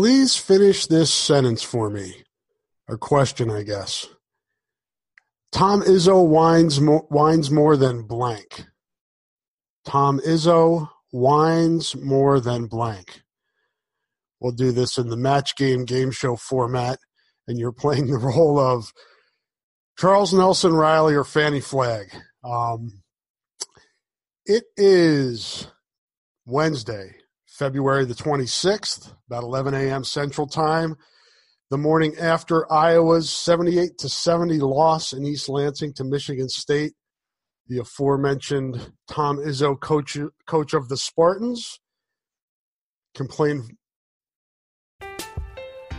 Please finish this sentence for me. Or question, I guess. Tom Izzo whines more, whines more than blank. Tom Izzo whines more than blank. We'll do this in the match game game show format, and you're playing the role of Charles Nelson Reilly or Fannie Flagg. Um, it is Wednesday, February the 26th, about 11 a.m. Central Time. The morning after Iowa's 78 to 70 loss in East Lansing to Michigan State, the aforementioned Tom Izzo, coach coach of the Spartans, complained.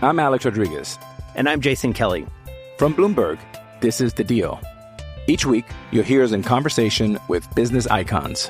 I'm Alex Rodriguez. And I'm Jason Kelly. From Bloomberg, this is The Deal. Each week, you'll hear us in conversation with business icons.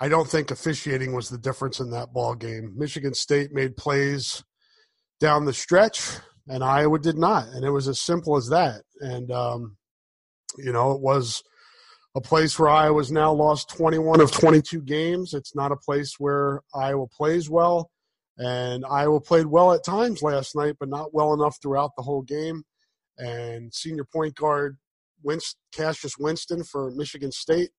I don't think officiating was the difference in that ball game. Michigan State made plays down the stretch, and Iowa did not, and it was as simple as that. And um, you know, it was a place where Iowa's now lost 21 of 22 games. It's not a place where Iowa plays well, and Iowa played well at times last night, but not well enough throughout the whole game. And senior point guard Winst- Cassius Winston for Michigan State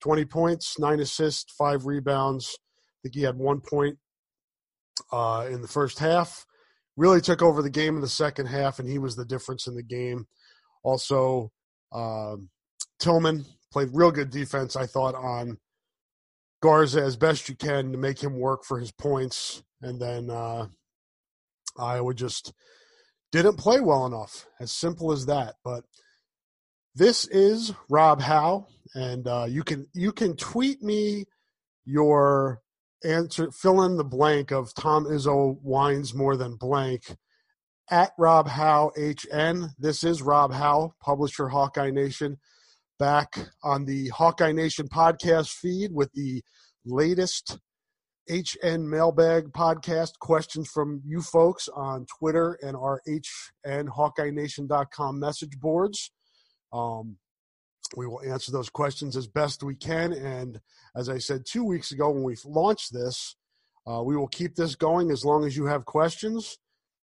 20 points, nine assists, five rebounds. I think he had one point uh, in the first half. Really took over the game in the second half, and he was the difference in the game. Also, uh, Tillman played real good defense, I thought, on Garza as best you can to make him work for his points. And then uh, Iowa just didn't play well enough. As simple as that. But this is Rob Howe and uh, you can you can tweet me your answer fill in the blank of tom izzo whines more than blank at rob howe hn this is rob howe publisher hawkeye nation back on the hawkeye nation podcast feed with the latest hn mailbag podcast. Questions from you folks on twitter and our hn hawkeye nation.com message boards. Um, we will answer those questions as best we can. And as I said two weeks ago when we launched this, uh, we will keep this going as long as you have questions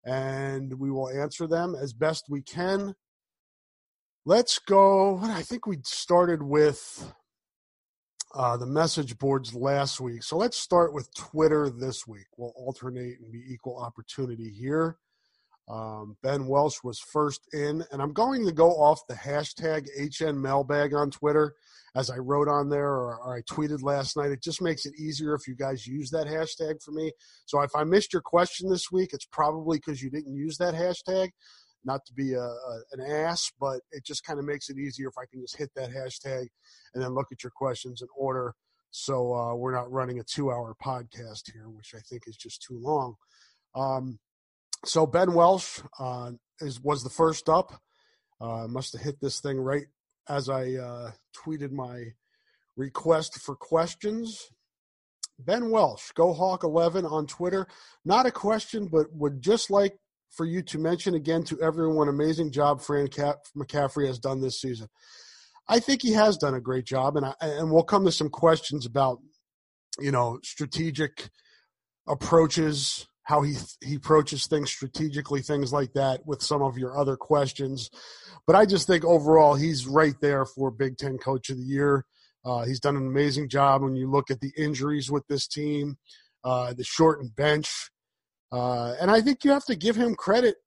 and we will answer them as best we can. Let's go. I think we started with uh, the message boards last week. So let's start with Twitter this week. We'll alternate and be equal opportunity here. Um, ben Welsh was first in, and I'm going to go off the hashtag HN Mailbag on Twitter, as I wrote on there or, or, I tweeted last night. It just makes it easier if you guys use that hashtag for me. So if I missed your question this week, it's probably because you didn't use that hashtag. not to be a, a an ass, but it just kind of makes it easier if I can just hit that hashtag and then look at your questions in order. So uh, we're not running a two-hour podcast here, which I think is just too long. Um, so Ben Welsh uh, is was the first up. Uh, must have hit this thing right as I uh, tweeted my request for questions. Ben Welsh, Go Hawk 11 on Twitter. Not a question, but would just like for you to mention again to everyone amazing job Fran McCaffery has done this season. I think he has done a great job, and I, and we'll come to some questions about you know strategic approaches, how he he approaches things strategically, things like that, with some of your other questions. But I just think overall he's right there for Big Ten Coach of the Year. Uh, he's done an amazing job when you look at the injuries with this team, uh, the shortened bench. Uh, and I think you have to give him credit.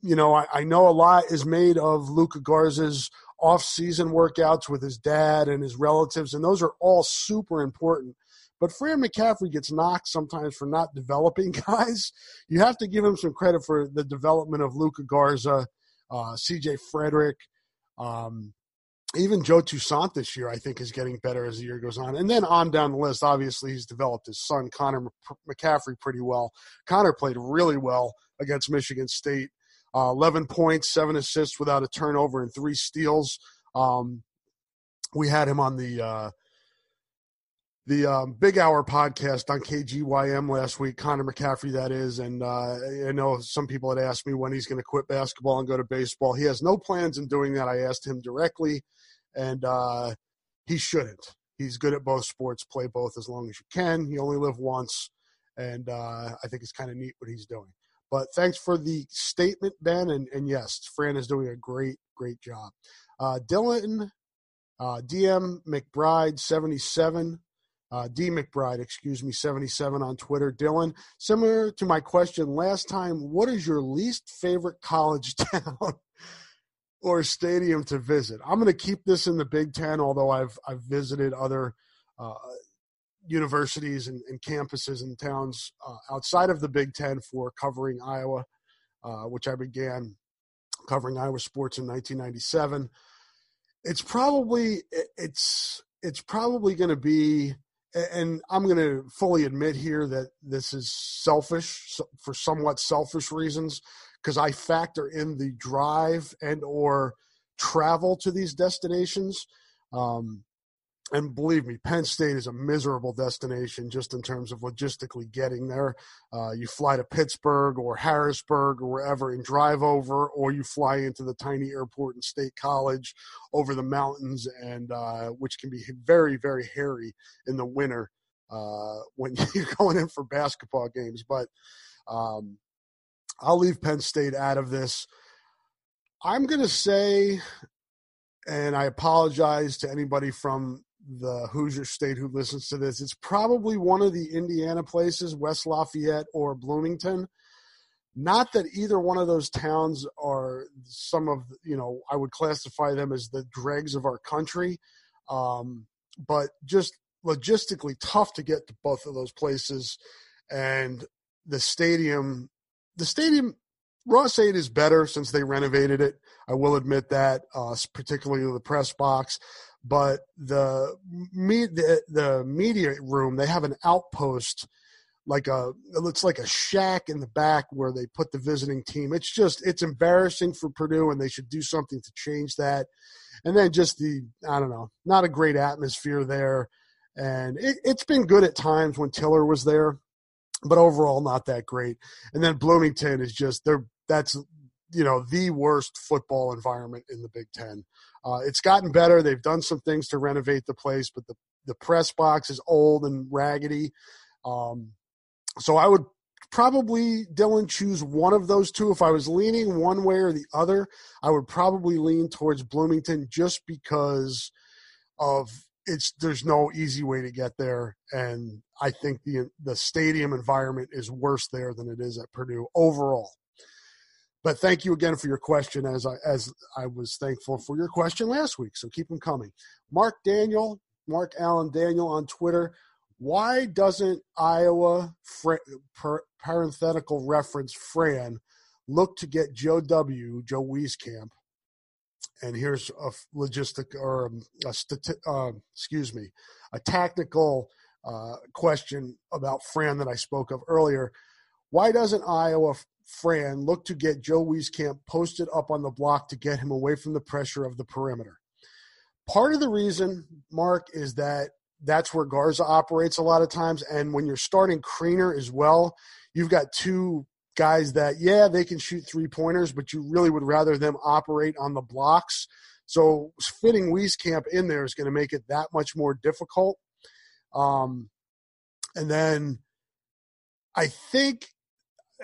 You know, I, I know a lot is made of Luka Garza's off-season workouts with his dad and his relatives, and those are all super important. But Fran McCaffery gets knocked sometimes for not developing guys. You have to give him some credit for the development of Luka Garza, uh, C.J. Frederick, um, even Joe Toussaint this year, I think, is getting better as the year goes on. And then on down the list, obviously, he's developed his son, Connor McCaffery, pretty well. Connor played really well against Michigan State. Uh, 11 points, seven assists without a turnover, and three steals. Um, we had him on the uh, the um, Big Hour podcast on KGYM last week, Connor McCaffery, that is. And uh, I know some people had asked me when he's going to quit basketball and go to baseball. He has no plans in doing that. I asked him directly, and uh, he shouldn't. He's good at both sports, play both as long as you can. You only live once, and uh, I think it's kind of neat what he's doing. But thanks for the statement, Ben. And, and yes, Fran is doing a great, great job. Uh, Dylan, uh, DM McBride, 77 uh, D McBride, excuse me, 77 on Twitter. Dylan, similar to my question last time, what is your least favorite college town or stadium to visit? I'm going to keep this in the Big Ten, although I've I've visited other uh, universities and, and, campuses and towns uh, outside of the Big Ten for covering Iowa, uh, which I began covering Iowa sports in 1997. It's probably it's it's probably going to be and I'm going to fully admit here that this is selfish for somewhat selfish reasons because I factor in the drive and or travel to these destinations. Um, and believe me, Penn State is a miserable destination just in terms of logistically getting there. Uh, you fly to Pittsburgh or Harrisburg or wherever and drive over, or you fly into the tiny airport in State College over the mountains, and uh, which can be very, very hairy in the winter uh, when you're going in for basketball games. But um, I'll leave Penn State out of this. I'm going to say, and I apologize to anybody from the Hoosier State who listens to this, it's probably one of the Indiana places, West Lafayette or Bloomington. Not that either one of those towns are some of, you know, I would classify them as the dregs of our country, um, but just logistically tough to get to both of those places. And the stadium, the stadium, Ross-Ade is better since they renovated it. I will admit that, uh, particularly the press box but the me the, the media room they have an outpost like a it looks like a shack in the back where they put the visiting team. It's just it's embarrassing for purdue and they should do something to change that. And then just the i don't know not a great atmosphere there. And it, it's been good at times when tiller was there but overall not that great. And then bloomington is just they're that's you know the worst football environment in the big ten uh, it's gotten better. They've done some things to renovate the place, but the, the press box is old and raggedy. Um, so I would probably, Dylan, choose one of those two. If I was leaning one way or the other, I would probably lean towards Bloomington just because of it's there's no easy way to get there and i think the the stadium environment is worse there than it is at purdue overall but thank you again for your question, as I as I was thankful for your question last week. So keep them coming. Mark Daniel, Mark Allen Daniel on Twitter. Why doesn't Iowa, per, parenthetical reference Fran, look to get Joe W. Joe Wieskamp, and here's a logistic or um, a stati- uh, excuse me, a tactical uh, question about Fran that I spoke of earlier. Why doesn't Iowa Fran look to get Joe Wieskamp posted up on the block to get him away from the pressure of the perimeter? Part of the reason, Mark, is that that's where Garza operates a lot of times. And when you're starting Kriener as well, you've got two guys that, yeah, they can shoot three pointers, but you really would rather them operate on the blocks. So fitting Wieskamp in there is going to make it that much more difficult. Um, and then I think,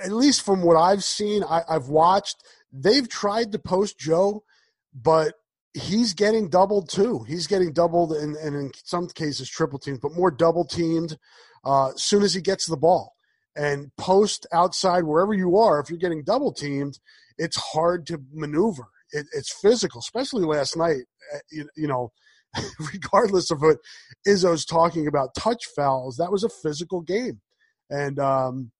at least from what I've seen, I, I've watched, they've tried to post Joe, but he's getting doubled too. He's getting doubled and, and in some cases triple teamed, but more double teamed uh, soon as he gets the ball. And post outside wherever you are, if you're getting double teamed, it's hard to maneuver. It, it's physical, especially last night. Uh, you, you know, regardless of what Izzo's talking about touch fouls, that was a physical game. And um,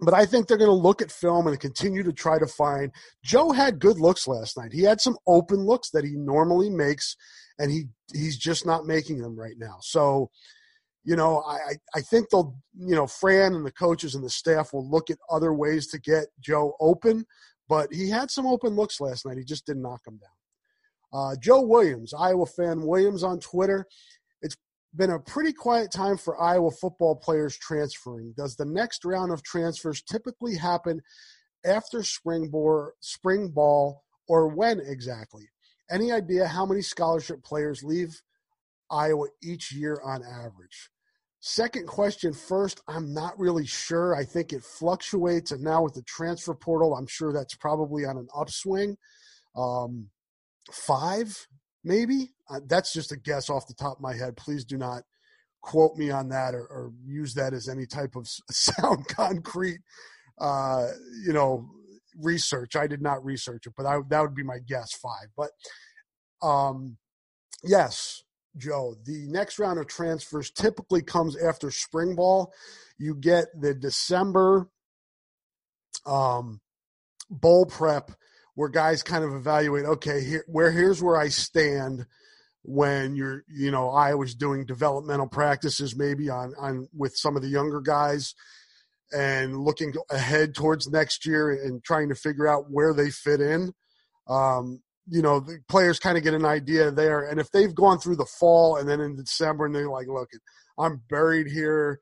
but I think they're going to look at film and continue to try to find. Joe had good looks last night. He had some open looks that he normally makes, and he he's just not making them right now. So, you know, I I think they'll you know Fran and the coaches and the staff will look at other ways to get Joe open, but he had some open looks last night. He just didn't knock them down. Uh, Joe Williams, Iowa fan Williams on Twitter been a pretty quiet time for Iowa football players transferring. Does the next round of transfers typically happen after spring ball, spring ball or when exactly? Any idea how many scholarship players leave Iowa each year on average? Second question first, I'm not really sure. I think it fluctuates, and now with the transfer portal, I'm sure that's probably on an upswing. Um, five, maybe. Uh, that's just a guess off the top of my head. Please do not quote me on that or, or use that as any type of sound concrete, uh, you know, research. I did not research it, but I, that would be my guess. Five, but um, yes, Joe. The next round of transfers typically comes after spring ball. You get the December um, bowl prep where guys kind of evaluate, okay, here where here's where I stand when you're, you know, I was doing developmental practices maybe on on with some of the younger guys and looking ahead towards next year and trying to figure out where they fit in. Um, you know, the players kind of get an idea there. And if they've gone through the fall and then in December and they're like, look, I'm buried here.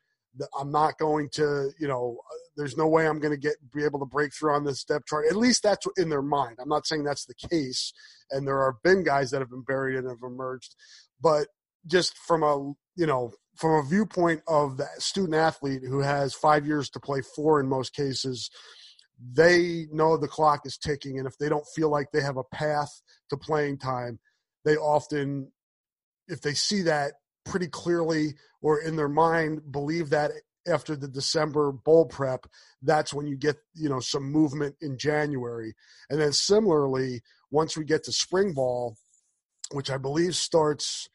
I'm not going to, you know, uh, there's no way I'm going to get be able to break through on this depth chart. At least that's in their mind. I'm not saying that's the case, and there are been guys that have been buried and have emerged, but just from a you know from a viewpoint of the student athlete who has five years to play four in most cases, they know the clock is ticking, and if they don't feel like they have a path to playing time, they often, if they see that pretty clearly or in their mind believe that after the December bowl prep, that's when you get, you know, some movement in January. And then similarly, once we get to spring ball, which I believe starts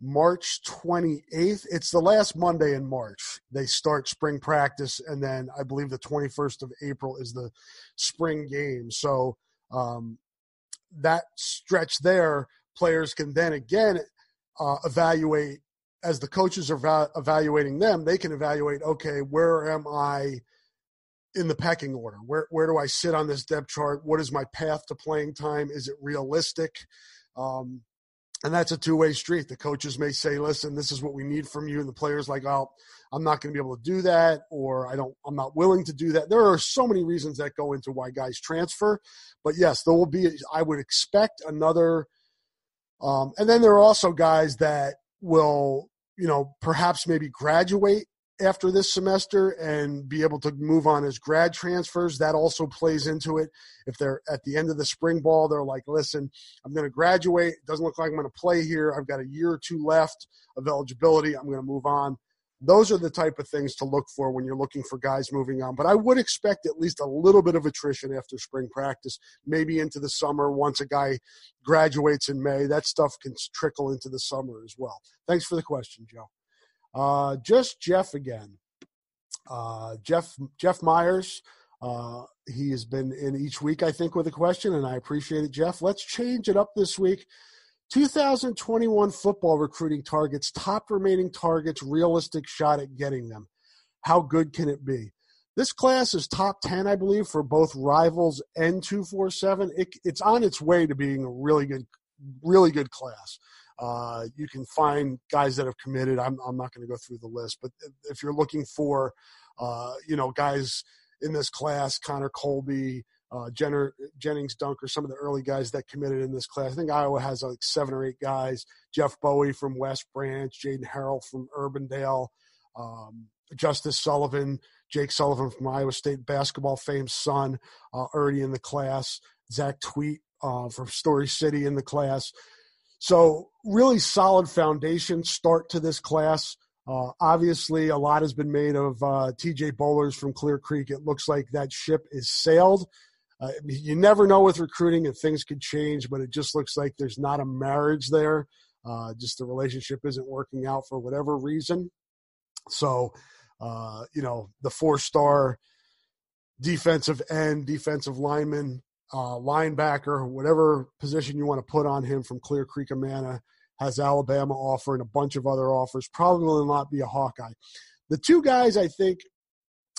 March 28th, it's the last Monday in March. They start spring practice, and then I believe the 21st of April is the spring game. So um, that stretch there, players can then again uh, evaluate as the coaches are va- evaluating them, they can evaluate, okay, where am I in the pecking order? Where where do I sit on this depth chart? What is my path to playing time? Is it realistic? Um, and that's a two way street. The coaches may say, "Listen, this is what we need from you," and the players like, "Oh, I'm not going to be able to do that," or "I don't, I'm not willing to do that." There are so many reasons that go into why guys transfer, but yes, there will be. I would expect another. Um, and then there are also guys that will, you know, perhaps maybe graduate after this semester and be able to move on as grad transfers. That also plays into it. If they're at the end of the spring ball, they're like, listen, I'm going to graduate. It doesn't look like I'm going to play here. I've got a year or two left of eligibility. I'm going to move on those are the type of things to look for when you're looking for guys moving on. But I would expect at least a little bit of attrition after spring practice, maybe into the summer once a guy graduates in May. That stuff can trickle into the summer as well. Thanks for the question, Joe. Uh, just Jeff again. Uh, Jeff Jeff Myers. Uh, he has been in each week, I think, with a question, and I appreciate it, Jeff. Let's change it up this week. 2021 football recruiting targets, top remaining targets, realistic shot at getting them. How good can it be? This class is top 10, I believe, for both rivals and 247. It, it's on its way to being a really good, really good class. Uh, you can find guys that have committed. I'm, I'm not going to go through the list, but if you're looking for, uh, you know, guys in this class, Connor Colby, uh, Jenner, Jennings Dunker, some of the early guys that committed in this class. I think Iowa has like seven or eight guys. Jeff Bowie from West Branch, Jaden Harrell from Urbandale, um, Justice Sullivan, Jake Sullivan from Iowa State basketball fame son, uh, already in the class. Zach Twedt uh, from Story City in the class. So really solid foundation start to this class. Uh, obviously, a lot has been made of uh, TJ Bollers from Clear Creek. It looks like that ship is sailed. Uh, you never know with recruiting and things could change, but it just looks like there's not a marriage there. Uh, just the relationship isn't working out for whatever reason. So, uh, you know, the four star defensive end, defensive lineman, uh, linebacker, whatever position you want to put on him from Clear Creek Amana has Alabama offer and a bunch of other offers. Probably will not be a Hawkeye. The two guys I think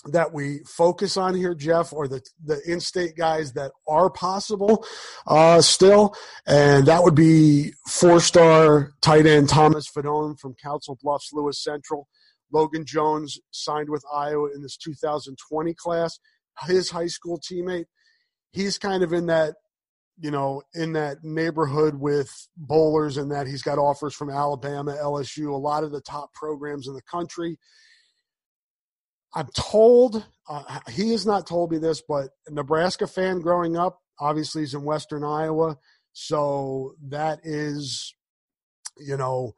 that we focus on here, Jeff, or the the in-state guys that are possible uh, still, and that would be four-star tight end Thomas Fidone from Council Bluffs Lewis Central. Logan Jones signed with Iowa in this 2020 class. His high school teammate, he's kind of in that you know, in that neighborhood with Bollers and that he's got offers from Alabama, LSU, a lot of the top programs in the country. I'm told, uh, he has not told me this, but Nebraska fan growing up, obviously he's in Western Iowa. So that is, you know,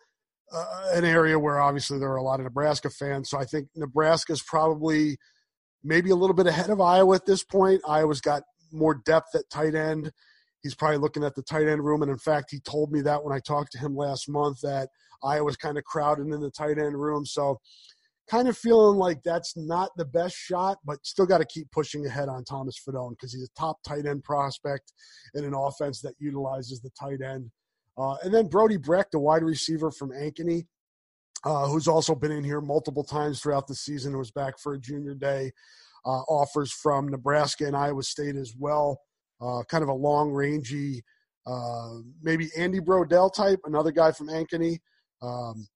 uh, an area where obviously there are a lot of Nebraska fans. So I think Nebraska is probably maybe a little bit ahead of Iowa at this point. Iowa's got more depth at tight end he's probably looking at the tight end room. And in fact, he told me that when I talked to him last month that Iowa's kind of crowded in the tight end room. So kind of feeling like that's not the best shot, but still got to keep pushing ahead on Thomas Fidone because he's a top tight end prospect in an offense that utilizes the tight end. Uh, and then Brody Breck, the wide receiver from Ankeny, uh, who's also been in here multiple times throughout the season, was back for a junior day. Uh, offers from Nebraska and Iowa State as well uh, kind of a long rangy, uh, maybe Andy Brodell type, another guy from Ankeny. Um,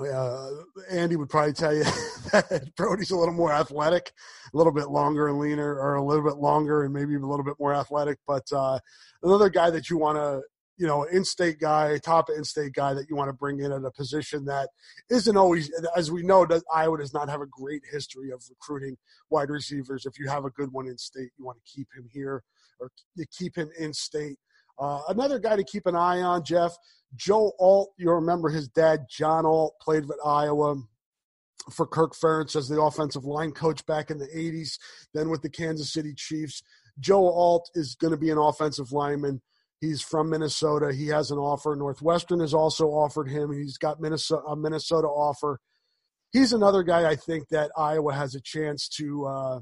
uh, Andy would probably tell you that Brody's a little more athletic, a little bit longer and leaner, or a little bit longer and maybe a little bit more athletic. But uh, another guy that you want to, you know, in-state guy, top in-state guy that you want to bring in at a position that isn't always, as we know, does, Iowa does not have a great history of recruiting wide receivers. If you have a good one in state, you want to keep him here or you keep him in state. Uh, another guy to keep an eye on, Jeff, Joe Alt. You remember his dad, John Alt, played with Iowa for Kirk Ferentz as the offensive line coach back in the 80s, then with the Kansas City Chiefs. Joe Alt is going to be an offensive lineman. He's from Minnesota. He has an offer. Northwestern has also offered him. He's got Minnesota, a Minnesota offer. He's another guy I think that Iowa has a chance to uh,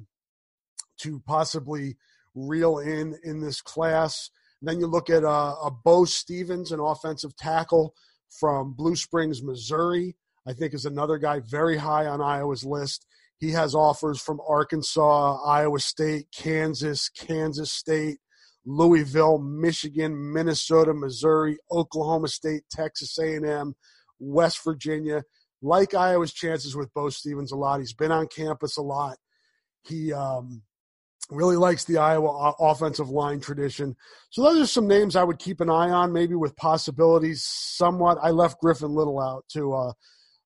to possibly – reel in in this class. Then you look at uh, a Bo Stevens, an offensive tackle from Blue Springs, Missouri. I think is another guy very high on Iowa's list. He has offers from Arkansas, Iowa State, Kansas, Kansas State, Louisville, Michigan, Minnesota, Missouri, Oklahoma State, Texas A&M, West Virginia. Like Iowa's chances with Bo Stevens a lot. He's been on campus a lot. He um, really likes the Iowa offensive line tradition. So those are some names I would keep an eye on, maybe with possibilities somewhat. I left Griffin Liddle out to uh,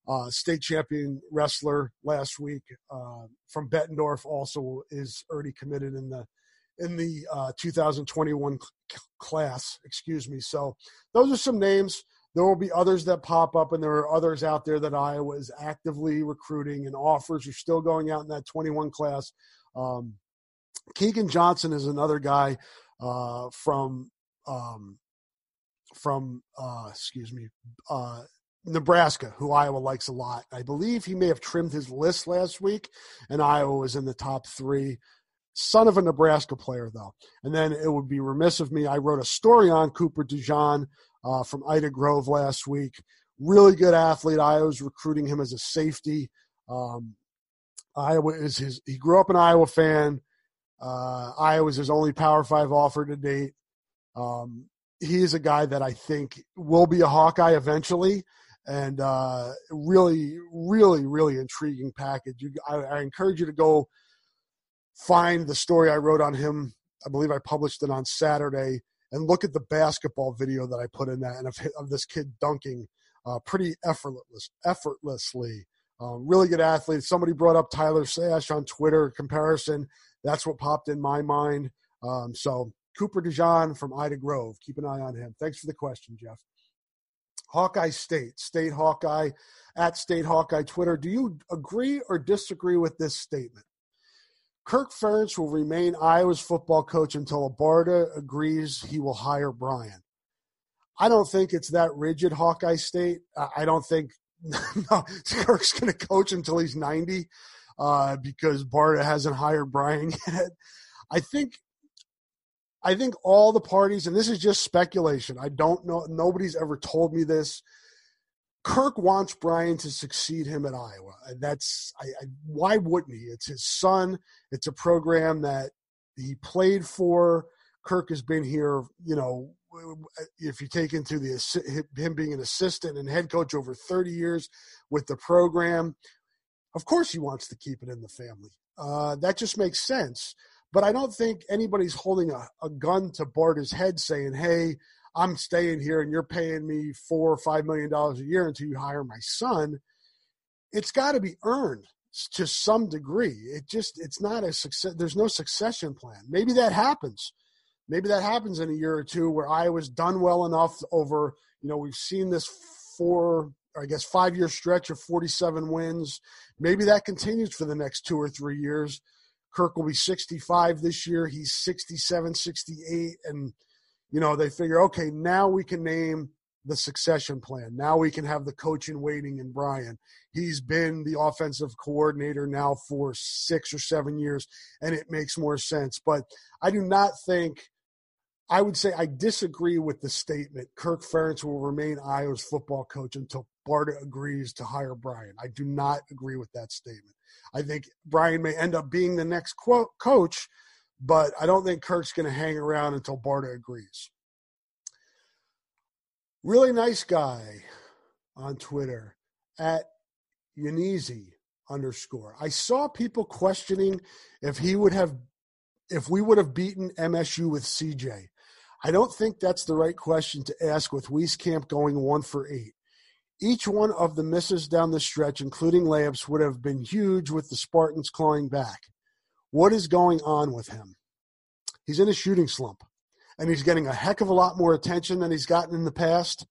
uh, state champion wrestler last week uh, from Bettendorf. Also is already committed in the in the uh, 2021 class. Excuse me. So those are some names. There will be others that pop up, and there are others out there that Iowa is actively recruiting, and offers are still going out in that 21 class. Um, Keegan Johnson is another guy uh, from um, from uh, excuse me uh, Nebraska, who Iowa likes a lot. I believe he may have trimmed his list last week, and Iowa was in the top three. Son of a Nebraska player, though. And then it would be remiss of me. I wrote a story on Cooper DeJean uh, from Ida Grove last week. Really good athlete. I was recruiting him as a safety. Um, Iowa is his. He grew up an Iowa fan. Uh, Iowa is his only Power Five offer to date. Um, he is a guy that I think will be a Hawkeye eventually, and uh, really, really, really intriguing package. You, I, I encourage you to go find the story I wrote on him. I believe I published it on Saturday, and look at the basketball video that I put in that, and of, of this kid dunking uh, pretty effortless, effortlessly. Um, really good athlete. Somebody brought up Tyler Sash on Twitter comparison. That's what popped in my mind. Um, so Cooper DeJean from Ida Grove. Keep an eye on him. Thanks for the question, Jeff. Hawkeye State, State Hawkeye, at State Hawkeye Twitter. Do you agree or disagree with this statement? Kirk Ferentz will remain Iowa's football coach until Abarta agrees he will hire Brian. I don't think it's that rigid, Hawkeye State. I don't think no, Kirk's going to coach until he's 90 uh, because Barta hasn't hired Brian yet. I think I think all the parties, and this is just speculation. I don't know. Nobody's ever told me this. Kirk wants Brian to succeed him at Iowa. And that's I, I, why wouldn't he? It's his son. It's a program that he played for. Kirk has been here, you know, if you take into the him being an assistant and head coach over 30 years with the program, of course he wants to keep it in the family. Uh, that just makes sense. But I don't think anybody's holding a, a gun to Barta's head saying, hey, I'm staying here and you're paying me four or five million dollars a year until you hire my son. It's got to be earned to some degree. It just, it's not a success. There's no succession plan. Maybe that happens maybe that happens in a year or two where Iowa's done well enough over, you know, we've seen this four, I guess, five year stretch of 47 wins. Maybe that continues for the next two or three years. Kirk will be 65 this year. He's 67, 68. And, you know, they figure, okay, now we can name the succession plan. Now we can have the coaching waiting in Brian. He's been the offensive coordinator now for six or seven years, and it makes more sense. But I do not think I would say I disagree with the statement. Kirk Ferentz will remain Iowa's football coach until Barta agrees to hire Brian. I do not agree with that statement. I think Brian may end up being the next quote coach, but I don't think Kirk's going to hang around until Barta agrees. Really nice guy on Twitter at Yanezi underscore. I saw people questioning if he would have if we would have beaten MSU with CJ. I don't think that's the right question to ask with Wieskamp going one for eight. Each one of the misses down the stretch, including layups, would have been huge with the Spartans clawing back. What is going on with him? He's in a shooting slump, and he's getting a heck of a lot more attention than he's gotten in the past.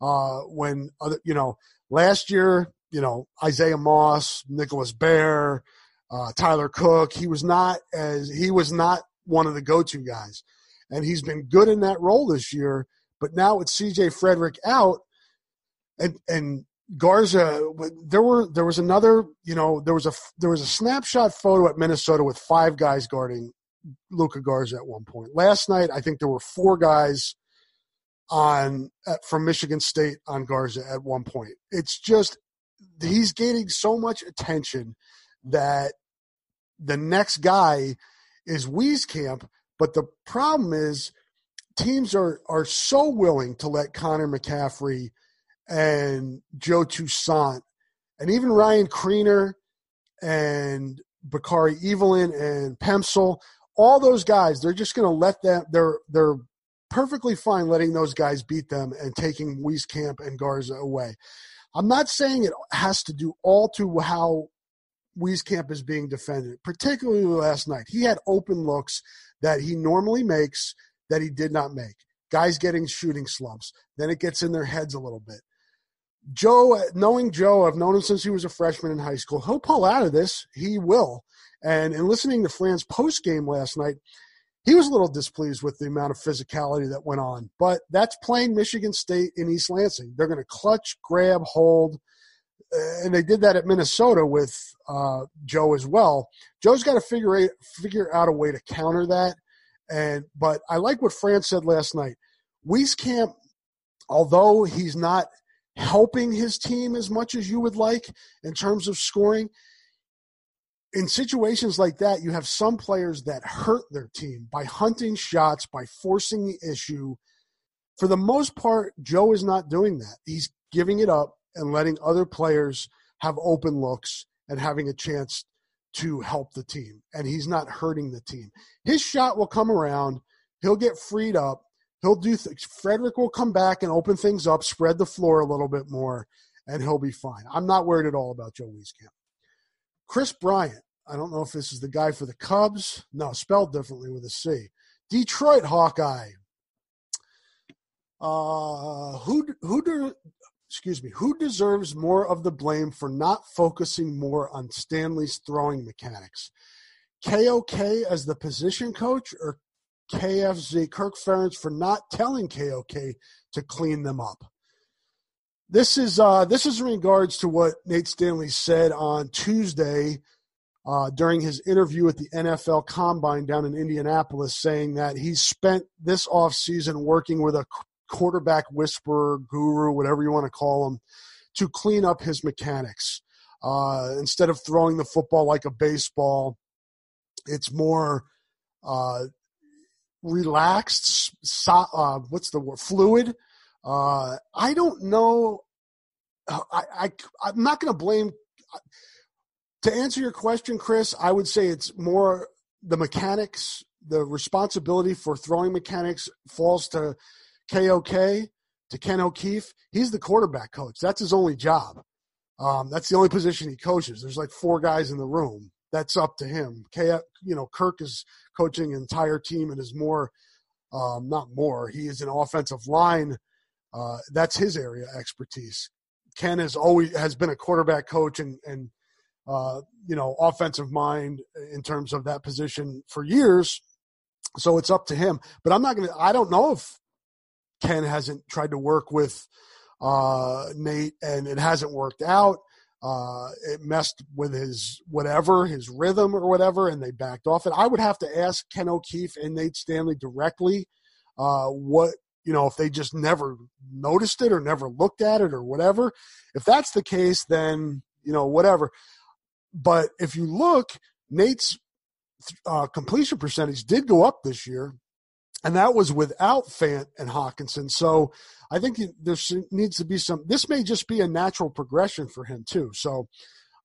Uh, when other, you know, last year, you know, Isaiah Moss, Nicholas Baer, uh, Tyler Cook, he was not as he was not one of the go-to guys and he's been good in that role this year. But now with C.J. Frederick out, and and Garza, there were there was another, you know, there was a there was a snapshot photo at Minnesota with five guys guarding Luka Garza at one point. Last night, I think there were four guys on at, from Michigan State on Garza at one point. It's just he's gaining so much attention that the next guy is Wieskamp but the problem is teams are are so willing to let Connor McCaffery and Joe Toussaint and even Ryan Kriener and Bakari Evelyn and Pemsl, all those guys, they're just going to let them. They're they're perfectly fine letting those guys beat them and taking Wieskamp and Garza away. I'm not saying it has to do all to how Wieskamp is being defended, particularly last night. He had open looks that he normally makes that he did not make. Guys getting shooting slumps. Then it gets in their heads a little bit. Joe, knowing Joe, I've known him since he was a freshman in high school. He'll pull out of this. He will. And in listening to Fran's post game last night, he was a little displeased with the amount of physicality that went on. But that's playing Michigan State in East Lansing. They're going to clutch, grab, hold. and they did that at Minnesota with uh, Joe as well. Joe's got to figure a, figure out a way to counter that. And but I like what Fran said last night. Wieskamp, although he's not helping his team as much as you would like in terms of scoring, in situations like that, you have some players that hurt their team by hunting shots, by forcing the issue. For the most part, Joe is not doing that. He's giving it up and letting other players have open looks and having a chance to help the team. And he's not hurting the team. His shot will come around. He'll get freed up. He'll do th- Frederick will come back and open things up, spread the floor a little bit more, and he'll be fine. I'm not worried at all about Joe Wieskamp. Chris Bryant. I don't know if this is the guy for the Cubs. No, spelled differently with a C. Detroit Hawkeye. Uh, who who do, excuse me, who deserves more of the blame for not focusing more on Stanley's throwing mechanics? KOK as the position coach or KFZ Kirk Ferentz for not telling KOK to clean them up? This is uh, this is in regards to what Nate Stanley said on Tuesday uh, during his interview at the NFL Combine down in Indianapolis, saying that he spent this offseason working with a quarterback whisperer, guru, whatever you want to call him, to clean up his mechanics. Uh, instead of throwing the football like a baseball, it's more uh, relaxed. So, uh, what's the word? Fluid. Uh, I don't know. I, I I'm not going to blame. To answer your question, Chris, I would say it's more the mechanics. The responsibility for throwing mechanics falls to KOK to Ken O'Keefe. He's the quarterback coach. That's his only job. Um, that's the only position he coaches. There's like four guys in the room. That's up to him. K, you know, Kirk is coaching an entire team and is more, um, not more. He is an offensive line. Uh, that's his area expertise. Ken has always has been a quarterback coach and and uh, you know offensive mind in terms of that position for years. So it's up to him. But I'm not gonna. I don't know if Ken hasn't tried to work with uh, Nate, and it hasn't worked out. Uh, it messed with his whatever, his rhythm or whatever, and they backed off it. I would have to ask Ken O'Keefe and Nate Stanley directly uh, what you know if they just never noticed it or never looked at it or whatever. If that's the case, then you know whatever. But if you look, Nate's uh, completion percentage did go up this year and that was without Fant and Hockenson. So I think there needs to be some. This may just be a natural progression for him too. So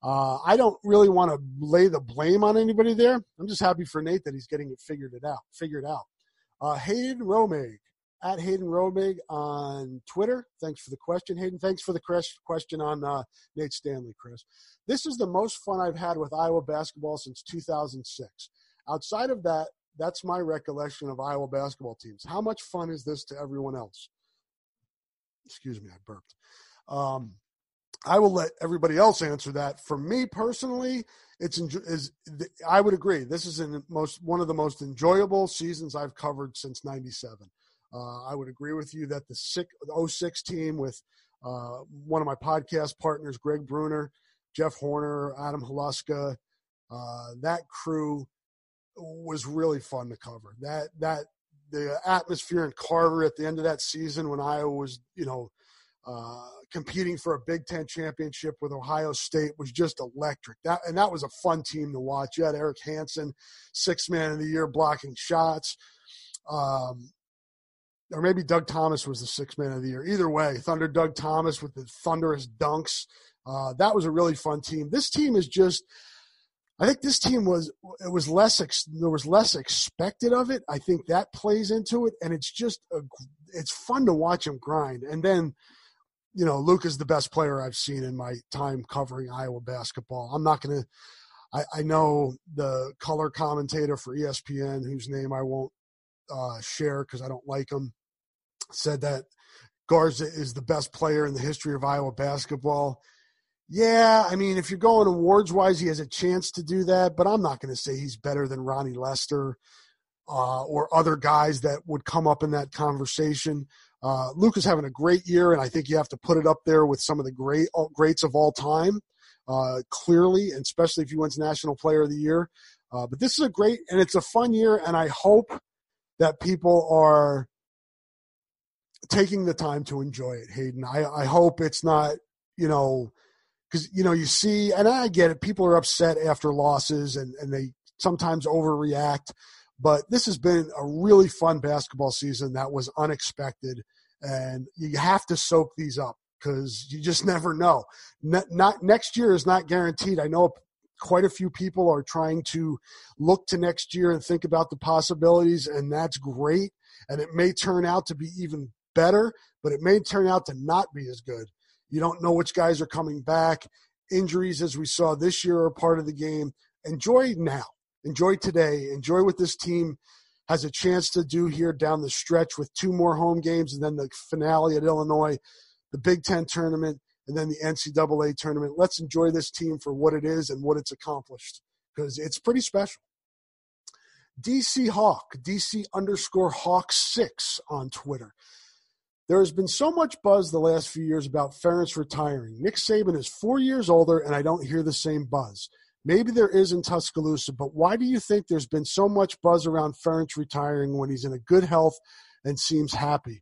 uh, I don't really want to lay the blame on anybody there. I'm just happy for Nate that he's getting it figured it out. Figured out. Uh, Hayden Romig at Hayden Romig on Twitter. Thanks for the question, Hayden. Thanks for the question on uh, Nate Stanley, Chris. This is the most fun I've had with Iowa basketball since 2006. Outside of that, that's my recollection of Iowa basketball teams. How much fun is this to everyone else? Excuse me, I burped. Um, I will let everybody else answer that. For me personally, it's is I would agree. This is in most one of the most enjoyable seasons I've covered since '97. Uh, I would agree with you that the, six, the 06 team with uh, one of my podcast partners, Greg Brunner, Jeff Horner, Adam Haluska, uh, that crew was really fun to cover. That that the atmosphere in Carver at the end of that season when Iowa was, you know, uh, competing for a Big Ten championship with Ohio State was just electric. That and that was a fun team to watch. You had Erek Hansen, six man of the year, blocking shots. Um, or maybe Doug Thomas was the six man of the year. Either way, Thunder Doug Thomas with the thunderous dunks. Uh, that was a really fun team. This team is just I think this team was it was less there was less expected of it. I think that plays into it, and it's just a, it's fun to watch him grind. And then, you know, Luke is the best player I've seen in my time covering Iowa basketball. I'm not going to. I, know the color commentator for ESPN, whose name I won't uh, share because I don't like him, said that Garza is the best player in the history of Iowa basketball. Yeah, I mean, if you're going awards wise, he has a chance to do that, but I'm not going to say he's better than Ronnie Lester uh, or other guys that would come up in that conversation. Uh, Luke is having a great year, and I think you have to put it up there with some of the great greats of all time, uh, clearly, and especially if he wins National Player of the Year. Uh, but this is a great and it's a fun year, and I hope that people are taking the time to enjoy it, Hayden. I, I hope it's not, you know, because, you know, you see, and I get it, people are upset after losses and, and they sometimes overreact. But this has been a really fun basketball season that was unexpected. And you have to soak these up because you just never know. Not, not, next year is not guaranteed. I know quite a few people are trying to look to next year and think about the possibilities, and that's great. And it may turn out to be even better, but it may turn out to not be as good. You don't know which guys are coming back. Injuries, as we saw this year, are part of the game. Enjoy now. Enjoy today. Enjoy what this team has a chance to do here down the stretch with two more home games and then the finale at Illinois, the Big Ten tournament, and then the NCAA tournament. Let's enjoy this team for what it is and what it's accomplished because it's pretty special. DC Hawk, DC underscore Hawk six on Twitter. There has been so much buzz the last few years about Ferentz retiring. Nick Saban is four years older, and I don't hear the same buzz. Maybe there is in Tuscaloosa, but why do you think there's been so much buzz around Ferentz retiring when he's in a good health and seems happy?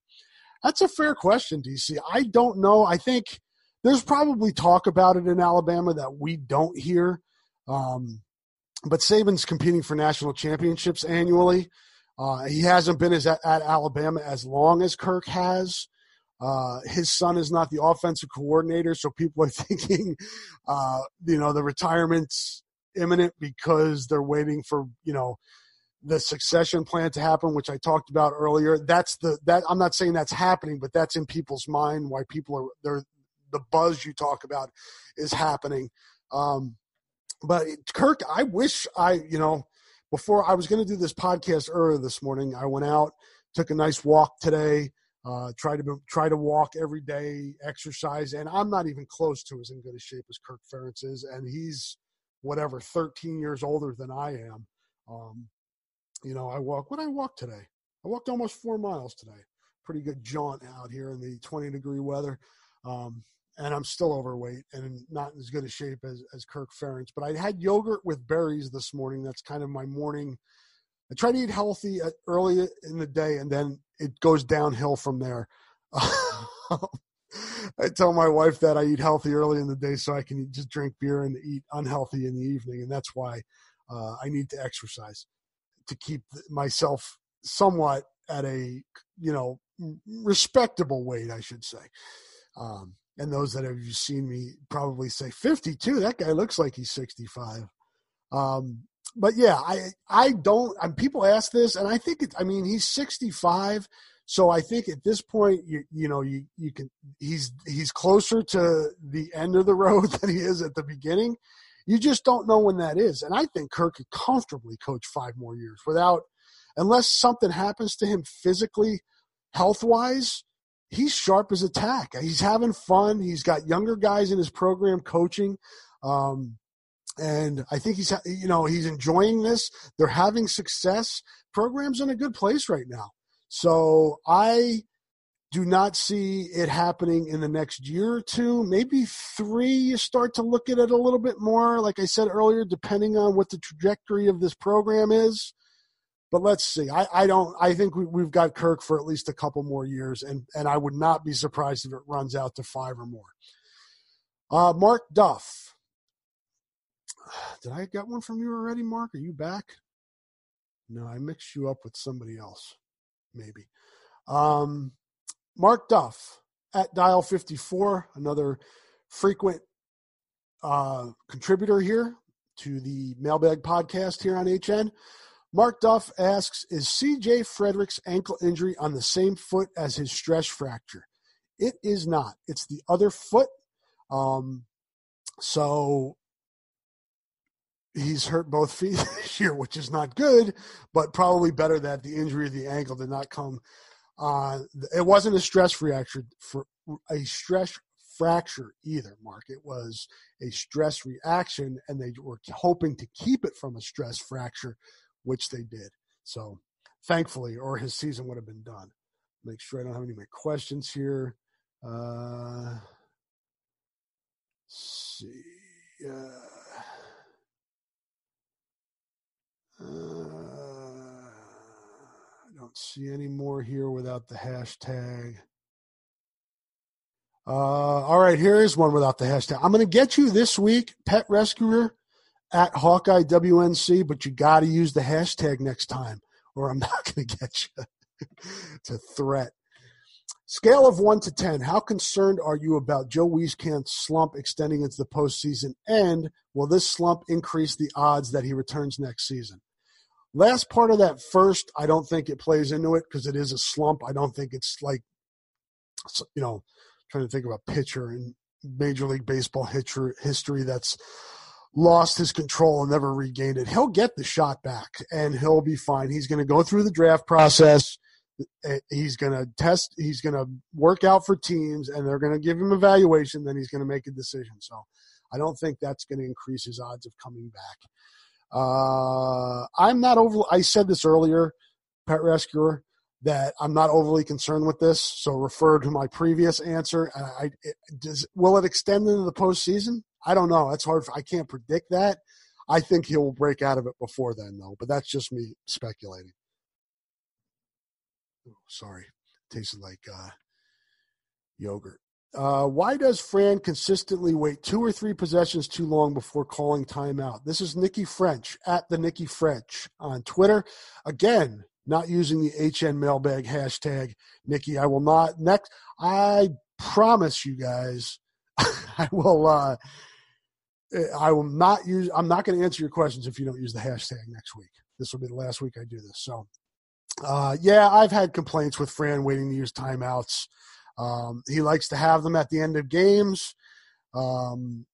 That's a fair question, DC. I don't know. I think there's probably talk about it in Alabama that we don't hear. Um, but Saban's competing for national championships annually. Uh, he hasn't been as at, Alabama as long as Kirk has. Uh, his son is not the offensive coordinator, so people are thinking, uh, you know, the retirement's imminent because they're waiting for, you know, the succession plan to happen, which I talked about earlier. That's the that I'm not saying that's happening, but that's in people's mind why people are they're the buzz you talk about is happening. Um, but Kirk, I wish I, you know, before I was going to do this podcast earlier this morning, I went out, took a nice walk today, uh, try to try to walk every day, exercise, and I'm not even close to as in good a shape as Kirk Ferentz is, and he's whatever 13 years older than I am. Um, you know, I walk. What I walk today? I walked almost four miles today. Pretty good jaunt out here in the 20 degree weather. Um, and I'm still overweight and not in as good a shape as, as Kirk Ferentz. But I had yogurt with berries this morning. That's kind of my morning. I try to eat healthy early in the day, and then it goes downhill from there. I tell my wife that I eat healthy early in the day so I can just drink beer and eat unhealthy in the evening, and that's why uh, I need to exercise to keep myself somewhat at a you know respectable weight, I should say. Um, and those that have seen me probably say 52 that guy looks like he's 65 um, but yeah i i don't and people ask this and i think it i mean he's 65 so i think at this point you you know you you can he's he's closer to the end of the road than he is at the beginning. You just don't know when that is and i think kirk could comfortably coach five more years without unless something happens to him physically health wise he's sharp as a tack. He's having fun. He's got younger guys in his program coaching. Um, and I think he's, you know, he's enjoying this. They're having success. Program's in a good place right now. So I do not see it happening in the next year or two, maybe three. You start to look at it a little bit more. Like I said earlier, depending on what the trajectory of this program is. But let's see. I, I don't. I think we, we've got Kirk for at least a couple more years, and and I would not be surprised if it runs out to five or more. Uh, Mark Duff. Did I get one from you already, Mark? Are you back? No, I mixed you up with somebody else, maybe. Um, Mark Duff at Dial 54, another frequent uh, contributor here to the Mailbag podcast here on HN. Mark Duff asks Is CJ Frederick's ankle injury on the same foot as his stress fracture? It is not. It's the other foot. Um, so he's hurt both feet this year, which is not good, but probably better that the injury of the ankle did not come. Uh, it wasn't a stress fracture for a stress fracture either, Mark. It was a stress reaction, and they were hoping to keep it from a stress fracture which they did. So thankfully, or his season would have been done. Make sure I don't have any more questions here. Uh, see. Uh, uh, I don't see any more here without the hashtag. Uh, all right, here is one without the hashtag. I'm going to get you this week, Pet Rescuer at Hawkeye WNC, but you got to use the hashtag next time, or I'm not going to get you. it's a threat. Scale of one to ten, how concerned are you about Joe Wieskamp's slump extending into the postseason? And will this slump increase the odds that he returns next season? Last part of that first, I don't think it plays into it because it is a slump. I don't think it's like, you know, trying to think of a pitcher in Major League Baseball history that's lost his control and never regained it. He'll get the shot back and he'll be fine. He's going to go through the draft process. He's going to test, he's going to work out for teams and they're going to give him evaluation. Then he's going to make a decision. So I don't think that's going to increase his odds of coming back. Uh, I'm not over. I said this earlier, pet rescuer, that I'm not overly concerned with this. So refer to my previous answer. I, does will it extend into the postseason? I don't know. That's hard. For, I can't predict that. I think he will break out of it before then, though. But that's just me speculating. Oh, sorry, tasted like uh, yogurt. Uh, why does Fran consistently wait two or three possessions too long before calling timeout? This is Nikki French at the Nikki French on Twitter. Again, not using the HN mailbag hashtag. Nikki, I will not. Next, I promise you guys, I will. Uh, I will not use. I'm not going to answer your questions if you don't use the hashtag next week. This will be the last week I do this. So, uh, yeah, I've had complaints with Fran waiting to use timeouts. Um, he likes to have them at the end of games. Um,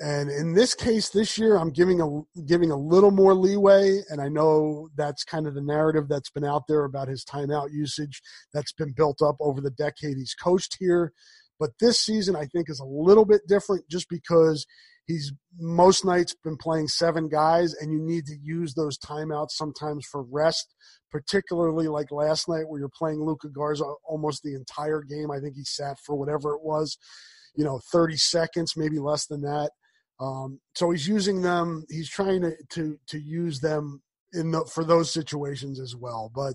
and in this case, this year, I'm giving a giving a little more leeway, and I know that's kind of the narrative that's been out there about his timeout usage that's been built up over the decade he's coached here. But this season, I think, is a little bit different, just because he's most nights been playing seven guys, and you need to use those timeouts sometimes for rest, particularly like last night where you're playing Luka Garza almost the entire game. I think he sat for whatever it was, you know, 30 seconds, maybe less than that. Um, so he's using them. He's trying to to to use them in the, for those situations as well. But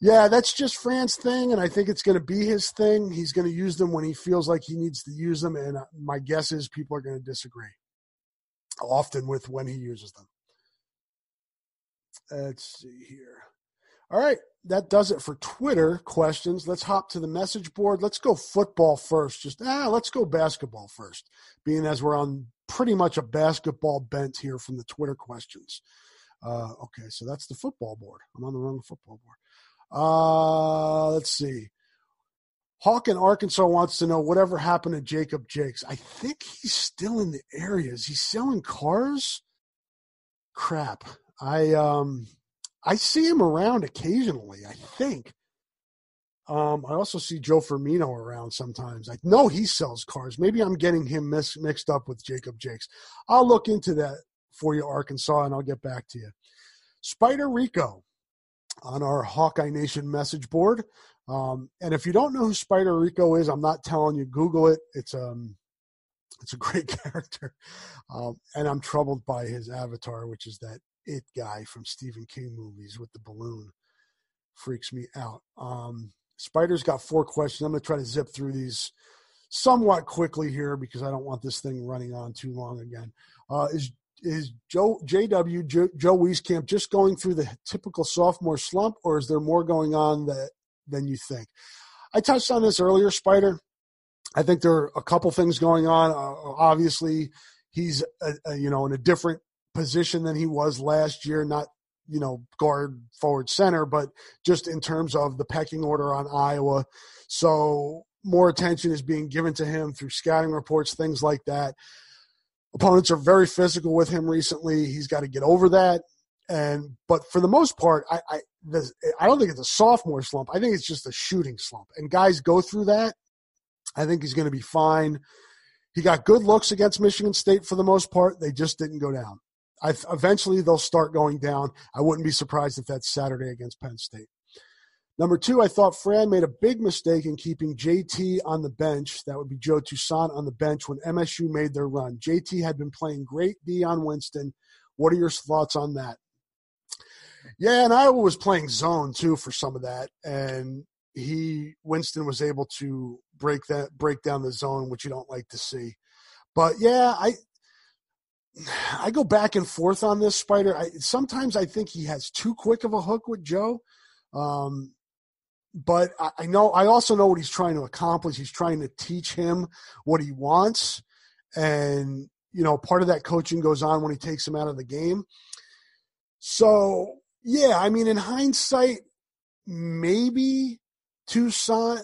yeah, that's just Fran's thing, and I think it's going to be his thing. He's going to use them when he feels like he needs to use them, and uh, my guess is people are going to disagree often with when he uses them. Let's see here. All right, that does it for Twitter questions. Let's hop to the message board. Let's go football first. Just ah, let's go basketball first, being as we're on pretty much a basketball bent here from the Twitter questions. Uh, okay, so that's the football board. I'm on the wrong football board. Uh, let's see. Hawk in Arkansas wants to know whatever happened to Jacob Jakes. I think he's still in the area. Is he selling cars. Crap. I um I see him around occasionally, I think. Um, I also see Joe Firmino around sometimes. I know he sells cars. Maybe I'm getting him mis- mixed up with Jacob Jakes. I'll look into that for you, Arkansas, and I'll get back to you. Spider Rico on our Hawkeye Nation message board. Um, and if you don't know who Spider Rico is, I'm not telling you. Google it. It's um, it's a great character, um, and I'm troubled by his avatar, which is that it guy from Stephen King movies with the balloon. Freaks me out. Um, Spider's got four questions. I'm going to try to zip through these somewhat quickly here because I don't want this thing running on too long again. Uh, is is Joe JW Joe, Joe Wieskamp just going through the typical sophomore slump, or is there more going on that than you think? I touched on this earlier, Spider. I think there are a couple things going on. Uh, obviously, he's a, a, you know in a different position than he was last year, not you know guard forward center but just in terms of the pecking order on iowa so more attention is being given to him through scouting reports things like that opponents are very physical with him recently. He's got to get over that. And but for the most part i I, the, I don't think it's a sophomore slump. I think it's just a shooting slump. And guys go through that i think he's going to be fine. He got good looks against michigan state for the most part. They just didn't go down. I, eventually they'll start going down. I wouldn't be surprised if that's Saturday against Penn State. Number two, I thought Fran made a big mistake in keeping JT on the bench. That would be Joe Toussaint on the bench when MSU made their run. JT had been playing great D on Winston. What are your thoughts on that? Yeah, and Iowa was playing zone too for some of that, and he Winston was able to break that break down the zone, which you don't like to see. But yeah, I I go back and forth on this Spider. I, sometimes I think he has too quick of a hook with Joe. Um, but I, know I also know what he's trying to accomplish. He's trying to teach him what he wants, and you know, part of that coaching goes on when he takes him out of the game. So yeah, I mean, in hindsight, maybe Toussaint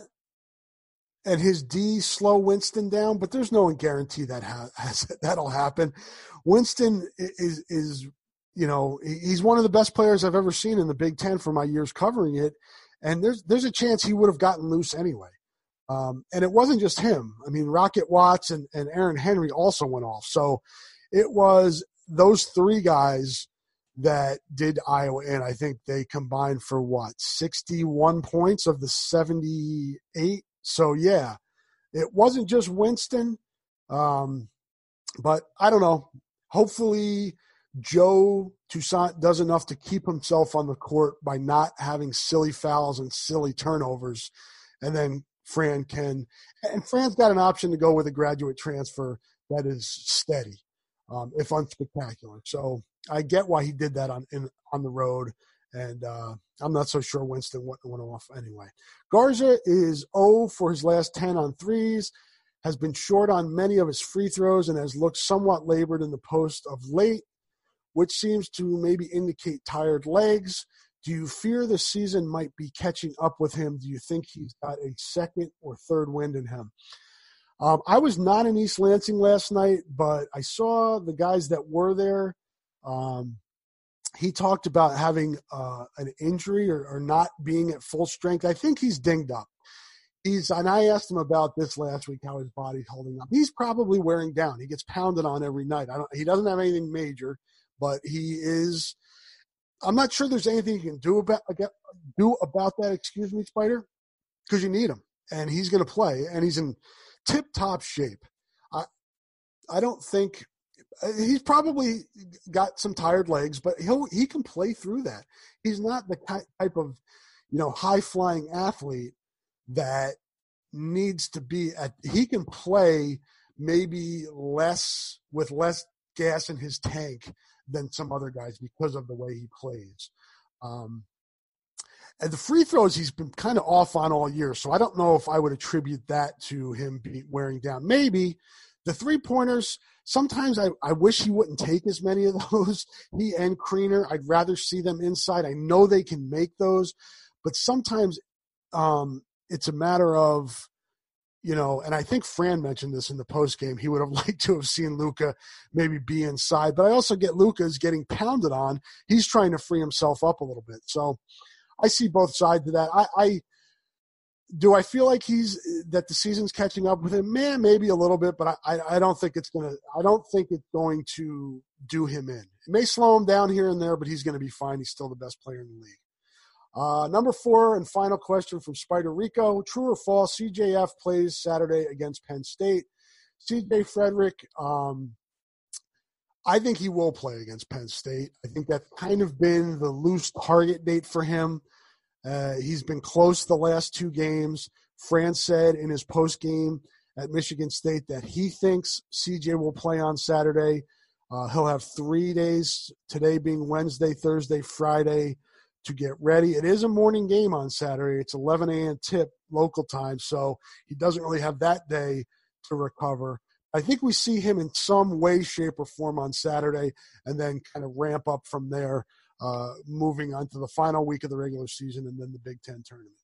and his D slow Winston down, but there's no guarantee that has, that'll happen. Winston is is you know he's one of the best players I've ever seen in the Big Ten for my years covering it, and there's there's a chance he would have gotten loose anyway. Um, and it wasn't just him. I mean, Rocket Watts and, and Aaron Henry also went off. So it was those three guys that did Iowa in. I think they combined for what, 61 points of the 78. So, yeah, it wasn't just Winston. Um, but I don't know. Hopefully, Joe Toussaint does enough to keep himself on the court by not having silly fouls and silly turnovers. And then Fran can, and Fran's got an option to go with a graduate transfer that is steady, um, if unspectacular. So I get why he did that on in, on the road, and uh, I'm not so sure Winston went, went off anyway. Garza is 0 for his last 10 on threes, has been short on many of his free throws, and has looked somewhat labored in the post of late, which seems to maybe indicate tired legs. Do you fear the season might be catching up with him? Do you think he's got a second or third wind in him? Um, I was not in East Lansing last night, but I saw the guys that were there um, he talked about having uh, an injury or, or, not being at full strength. I think he's dinged up. He's and I asked him about this last week, how his body's holding up. He's probably wearing down. He gets pounded on every night. He doesn't have anything major, but he is. I'm not sure there's anything you can do about do about that. Excuse me, Spider, because you need him, and he's going to play, and he's in tip top shape. I I don't think uh, he's probably got some tired legs, but he'll he can play through that. He's not the type of you know high flying athlete that needs to be at. He can play maybe less with less gas in his tank than some other guys because of the way he plays. Um, and the free throws he's been kind of off on all year, so I don't know if I would attribute that to him be wearing down. Maybe the three pointers Sometimes I, I wish he wouldn't take as many of those. He and Kriener, I'd rather see them inside. I know they can make those, but sometimes um, it's a matter of, you know, and I think Fran mentioned this in the post game. He would have liked to have seen Luka maybe be inside, but I also get Luka's getting pounded on. He's trying to free himself up a little bit. So I see both sides of that. I, I do I feel like he's that the season's catching up with him? Man, maybe a little bit, but I, I don't think it's gonna. I don't think it's going to do him in. It may slow him down here and there, but he's going to be fine. He's still the best player in the league. Uh, number four and final question from Spider Rico: True or false? CJF plays Saturday against Penn State. CJ Frederick. Um, I think he will play against Penn State. I think that's kind of been the loose target date for him. Uh, he's been close the last two games. Fran said in his post game at Michigan State that he thinks CJ will play on Saturday. Uh, he'll have three days, today being Wednesday, Thursday, Friday, to get ready. It is a morning game on Saturday. It's 11 a.m. tip local time, so he doesn't really have that day to recover. I think we see him in some way, shape, or form on Saturday and then kind of ramp up from there uh, moving on to the final week of the regular season and then the Big Ten tournament.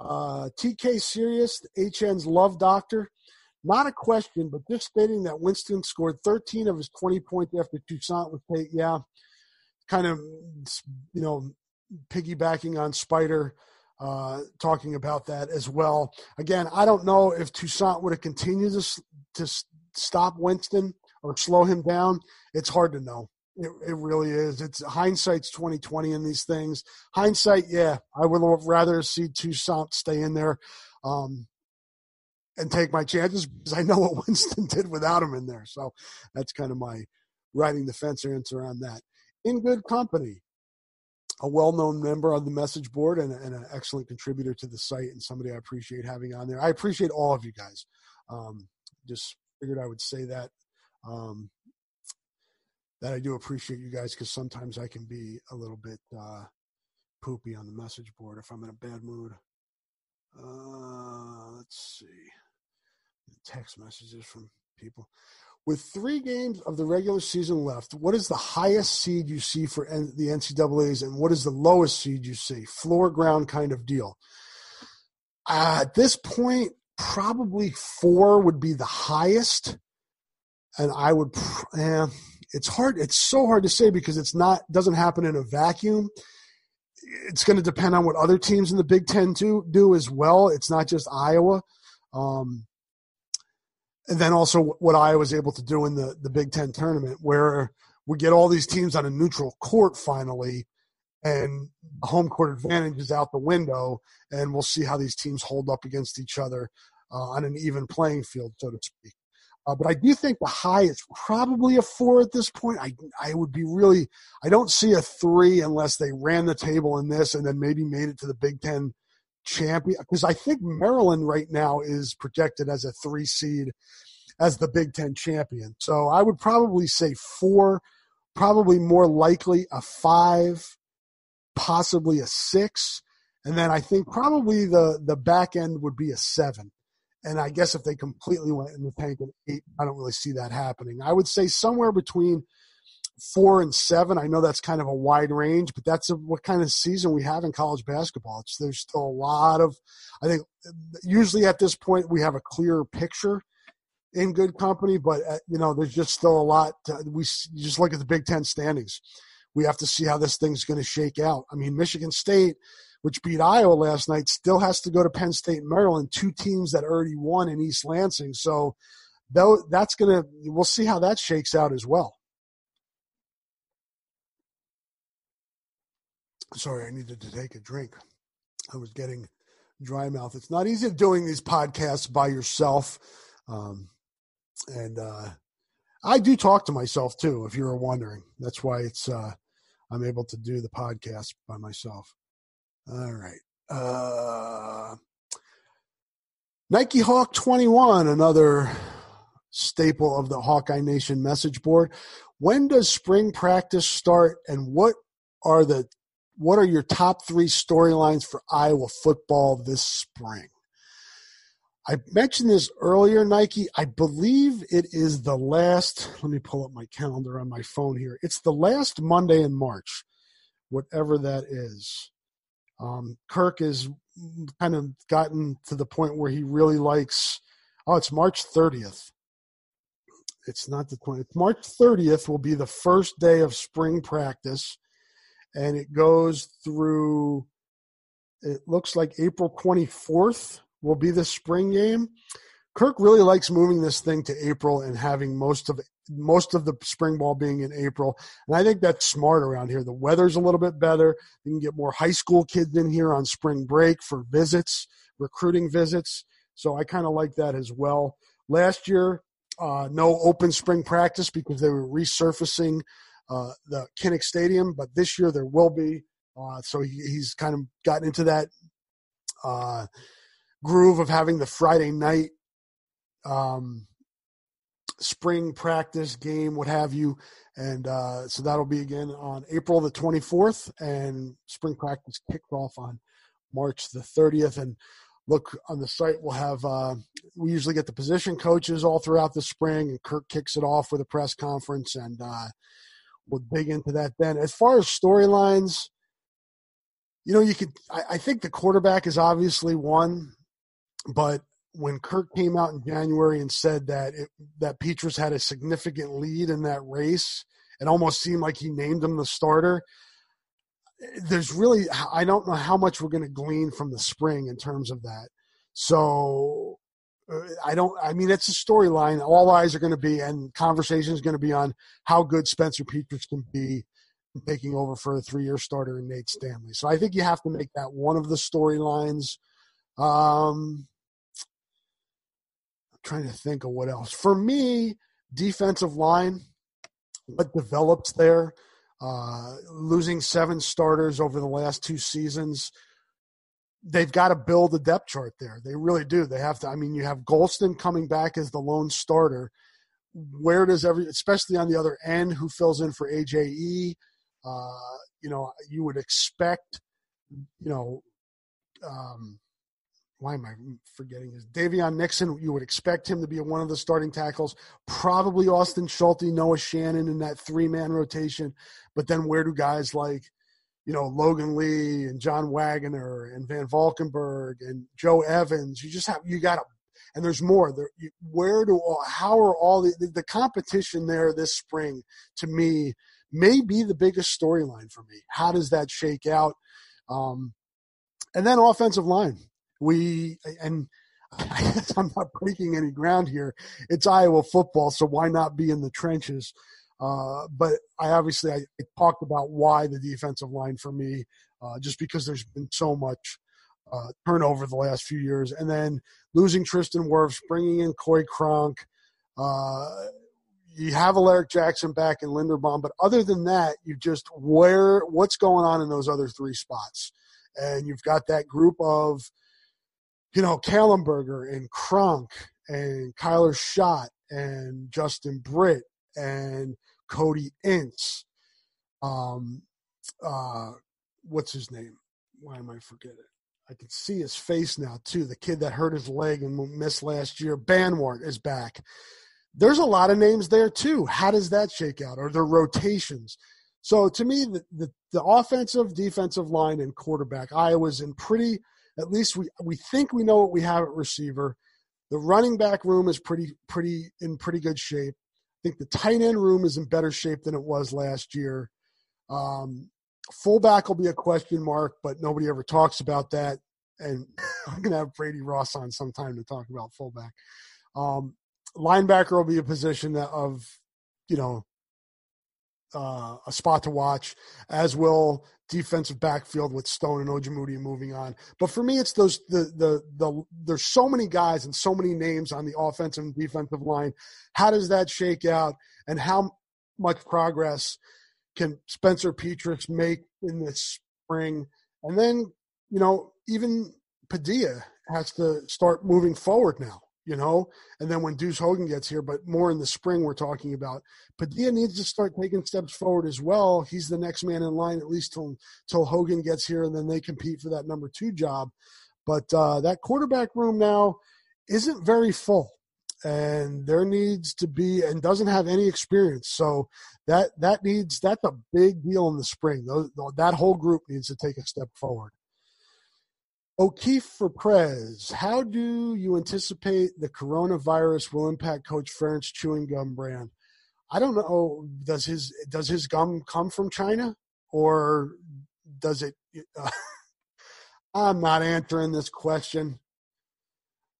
Uh, TK Serious, HN's love doctor. Not a question, but just stating that Winston scored 13 of his 20 points after Toussaint was paid. Yeah, kind of, you know, piggybacking on Spider, uh, talking about that as well. Again, I don't know if Toussaint would have continued to, to stop Winston or slow him down. It's hard to know. It, it really is. It's hindsight's twenty twenty in these things. Hindsight, yeah, I would rather see Toussaint stay in there, um, and take my chances because I know what Winston did without him in there. So that's kind of my riding the fence answer on that. In good company, a well-known member on the message board and, and, an excellent contributor to the site and somebody I appreciate having on there. I appreciate all of you guys. Um, just figured I would say that. Um, that I do appreciate you guys because sometimes I can be a little bit uh, poopy on the message board if I'm in a bad mood. Uh, let's see. Text messages from people. With three games of the regular season left, what is the highest seed you see for the NCAA's and what is the lowest seed you see? Floor ground kind of deal. Uh, at this point, probably four would be the highest. And I would, eh, it's hard. It's so hard to say because it's not, doesn't happen in a vacuum. It's going to depend on what other teams in the Big Ten do, do as well. It's not just Iowa. Um, and then also what I was able to do in the the Big Ten tournament, where we get all these teams on a neutral court finally, and home court advantage is out the window, and we'll see how these teams hold up against each other uh, on an even playing field, so to speak. Uh, but I do think the high is probably a four at this point. I I would be really I don't see a three unless they ran the table in this and then maybe made it to the Big Ten champion because I think Maryland right now is projected as a three seed as the Big Ten champion. So I would probably say four, probably more likely a five, possibly a six. And then I think probably the, the back end would be a seven. And I guess if they completely went in the tank at eight, I don't really see that happening. I would say somewhere between – four and seven. I know that's kind of a wide range, but that's a, what kind of season we have in college basketball. It's, there's still a lot of, I think, usually at this point we have a clearer picture in good company, but uh, you know, there's just still a lot. To, we just look at the Big Ten standings. We have to see how this thing's going to shake out. I mean, Michigan State, which beat Iowa last night, still has to go to Penn State and Maryland, two teams that already won in East Lansing. So that's going to, we'll see how that shakes out as well. Sorry, I needed to take a drink. I was getting dry mouth. It's not easy doing these podcasts by yourself. Um, and uh, I do talk to myself too, if you were wondering. That's why it's uh, I'm able to do the podcast by myself. All right. Uh, Nike Hawk 21, another staple of the Hawkeye Nation message board. When does spring practice start and what are the what are your top three storylines for Iowa football this spring? I mentioned this earlier, Nike. I believe it is the last, let me pull up my calendar on my phone here. It's the last Monday in March, whatever that is. Um, Kirk has kind of gotten to the point where he really likes, oh, it's March 30th. It's not the 20th. March 30th will be the first day of spring practice and it goes through it looks like April 24th will be the spring game. Kirk really likes moving this thing to April and having most of most of the spring ball being in April. And I think that's smart around here. The weather's a little bit better. You can get more high school kids in here on spring break for visits, recruiting visits. So I kind of like that as well. Last year, uh, no open spring practice because they were resurfacing uh, the Kinnick Stadium, but this year there will be. Uh, so he, he's kind of gotten into that uh, groove of having the Friday night um, spring practice game, what have you. And uh, so that'll be again on April the 24th, and spring practice kicked off on March the 30th. And look on the site, we'll have, uh, we usually get the position coaches all throughout the spring, and Kirk kicks it off with a press conference. And uh, we'll dig into that then. As far as storylines, you know, you could. I, I, think the quarterback is obviously one, but when Kirk came out in January and said that it, that Petras had a significant lead in that race, it almost seemed like he named him the starter. There's really, I don't know how much we're going to glean from the spring in terms of that. So I don't. I mean, it's a storyline. All eyes are going to be, and conversation is going to be on how good Spencer Petras can be taking over for a three-year starter in Nate Stanley. So I think you have to make that one of the storylines. Um, I'm trying to think of what else. For me, defensive line, what develops there. Uh, losing seven starters over the last two seasons they've got to build a depth chart there. They really do. They have to. I mean, you have Golston coming back as the lone starter. Where does every, especially on the other end, who fills in for AJE? Uh, you know, you would expect, you know, um, why am I forgetting his Daviyon Nixon? You would expect him to be one of the starting tackles. Probably Austin Schulte, Noah Shannon in that three man rotation. But then where do guys like you know Logan Lee and John Waggoner and Van Valkenburg and Joe Evans. You just have you got to, and there's more. There, you, where do all, how are all the, the, the competition there this spring? To me, may be the biggest storyline for me. How does that shake out? Um, and then offensive line. We and I I'm not breaking any ground here. It's Iowa football, so why not be in the trenches? Uh, but I obviously I, I, talked about why the defensive line for me, uh, just because there's been so much uh, turnover the last few years, and then losing Tristan Wirfs, bringing in Coy Cronk. Uh, you have Alaric Jackson back in Linderbaum, but other than that, you just where what's going on in those other three spots, and you've got that group of, you know, Kallenberger and Cronk and Kyler Schott and Justin Britt and Cody Ince. Um, uh, what's his name? Why am I forgetting? I can see his face now too. The kid that hurt his leg and missed last year, Banwart, is back. There's a lot of names there too. How does that shake out? Are there rotations? So to me, the, the, the offensive, defensive line, and quarterback, Iowa's in pretty. At least we we think we know what we have at receiver. The running back room is pretty pretty in pretty good shape think the tight end room is in better shape than it was last year. Um, fullback will be a question mark, but nobody ever talks about that. And I'm going to have Brady Ross on sometime to talk about fullback. Um, linebacker will be a position of, you know, uh, a spot to watch, as will defensive backfield with Stone and Ojemudia moving on. But for me, it's those the the the there's so many guys and so many names on the offensive and defensive line. How does that shake out, and how much progress can Spencer Petras make in this spring? And then you know even Padilla has to start moving forward now you know. And then when Deuce Hogan gets here, but more in the spring, we're talking about. Padilla needs to start taking steps forward as well. He's the next man in line, at least till till Hogan gets here, and then they compete for that number two job. But uh, that quarterback room now isn't very full, and there needs to be and doesn't have any experience. So that that needs that's a big deal in the spring. That whole group needs to take a step forward. O'Keefe for Prez, how do you anticipate the coronavirus will impact Coach Ferentz chewing gum brand? I don't know. Does his does his gum come from China or does it? Uh, I'm not answering this question.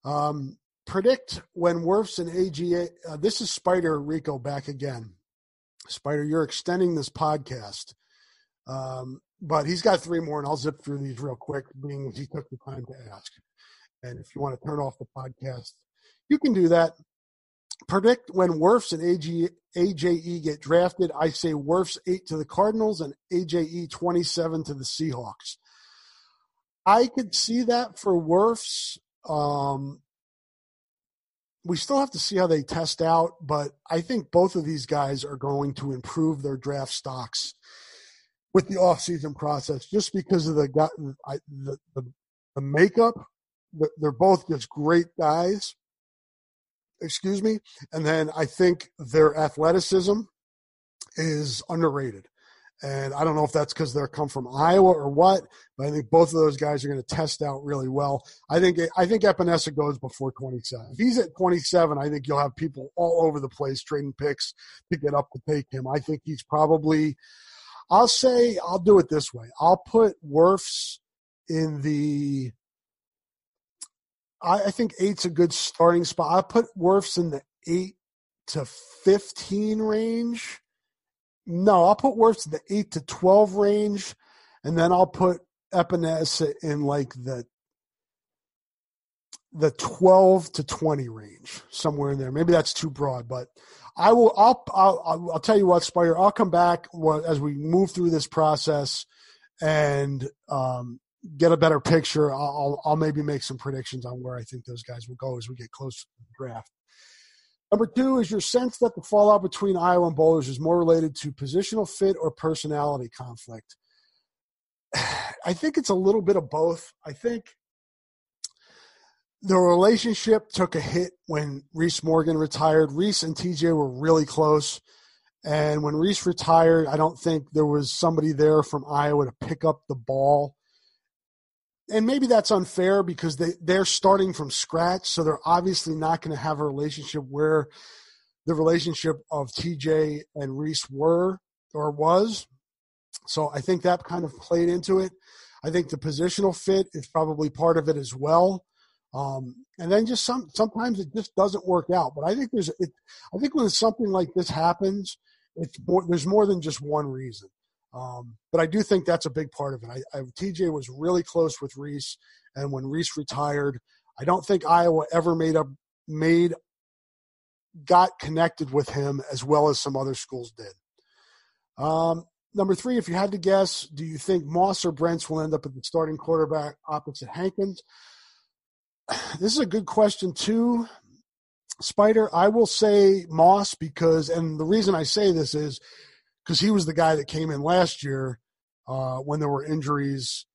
Um, predict when Wirfs and AGA. Uh, this is Spider Rico back again. Spider, you're extending this podcast. Um, but he's got three more, and I'll zip through these real quick, being he took the time to ask. And if you want to turn off the podcast, you can do that. Predict when Wirfs and AG, AJE get drafted. I say Wirfs 8 to the Cardinals and AJE 27 to the Seahawks. I could see that for Wirfs. Um, we still have to see how they test out, but I think both of these guys are going to improve their draft stocks with the offseason process just because of the, the, the, the makeup. They're both just great guys. Excuse me. And then I think their athleticism is underrated. And I don't know if that's because they're come from Iowa or what, but I think both of those guys are going to test out really well. I think I think Epenesa goes before 27. If he's at 27, I think you'll have people all over the place trading picks to get up to take him. I think he's probably I'll say I'll do it this way. I'll put Wirfs in the I, I think eight's a good starting spot. I put Wirfs in the eight to fifteen range. No, I'll put Wirfs in the eight to twelve range, and then I'll put Epenesa in like the the 12 to 20 range somewhere in there. Maybe that's too broad but i will i'll i'll, I'll tell you what Spider. i'll come back as we move through this process and um, get a better picture. I'll, I'll maybe make some predictions on where i think those guys will go as we get close to the draft. Number two is your sense that the fallout between iowa and Bollers is more related to positional fit or personality conflict. I think it's a little bit of both. I think the relationship took a hit when Reese Morgan retired. Reese and TJ were really close. And when Reese retired, I don't think there was somebody there from Iowa to pick up the ball. And maybe that's unfair because they, they're starting from scratch. So they're obviously not going to have a relationship where the relationship of TJ and Reese were or was. So I think that kind of played into it. I think the positional fit is probably part of it as well. Um, and then just some sometimes it just doesn't work out. But I think there's it, I think when something like this happens, it's more, there's more than just one reason. Um, but I do think that's a big part of it. I, I, TJ was really close with Reese, and when Reese retired, I don't think Iowa ever made up made got connected with him as well as some other schools did. Um, number three, if you had to guess, do you think Moss or Brents will end up at the starting quarterback opposite Hankins? This is a good question too, Spider. I will say Moss because, and the reason I say this is because he was the guy that came in last year uh, when there were injuries,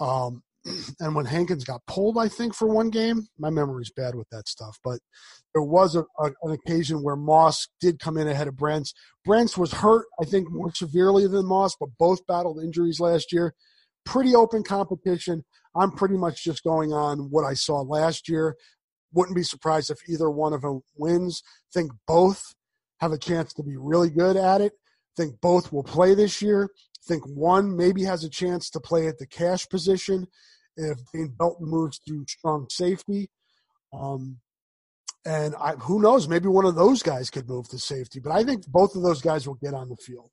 um, and when Hankins got pulled, I think for one game. My memory's bad with that stuff, but there was a, a, an occasion where Moss did come in ahead of Brents. Brents was hurt, I think, more severely than Moss, but both battled injuries last year. Pretty open competition. I'm pretty much just going on what I saw last year. Wouldn't be surprised if either one of them wins. Think both have a chance to be really good at it. Think both will play this year. Think one maybe has a chance to play at the cash position if Dane Belton moves to strong safety. Um, and I, who knows, maybe one of those guys could move to safety. But I think both of those guys will get on the field.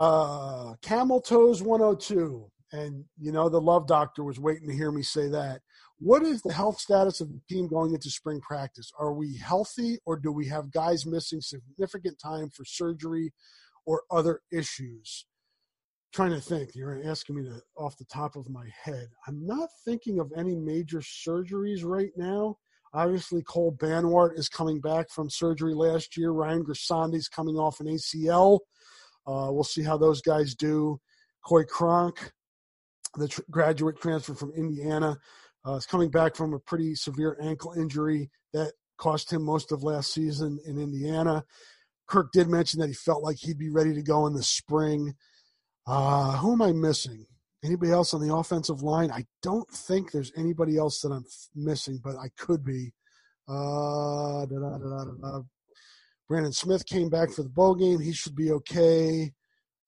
Uh, Camel Toes 102 and you know the love doctor was waiting to hear me say that. What is the health status of the team going into spring practice? Are we healthy or do we have guys missing significant time for surgery or other issues? Trying to think. You're asking me to off the top of my head. I'm not thinking of any major surgeries right now. Obviously cole banwart is coming back from surgery last year. Ryan is coming off an acl uh, we'll see how those guys do. Coy Cronk the tr- graduate transfer from Indiana, uh, is coming back from a pretty severe ankle injury that cost him most of last season in Indiana. Kirk did mention that he felt like he'd be ready to go in the spring. Uh, who am I missing? Anybody else on the offensive line? I don't think there's anybody else that I'm missing, but I could be. Uh, Brandon Smith came back for the bowl game. He should be okay.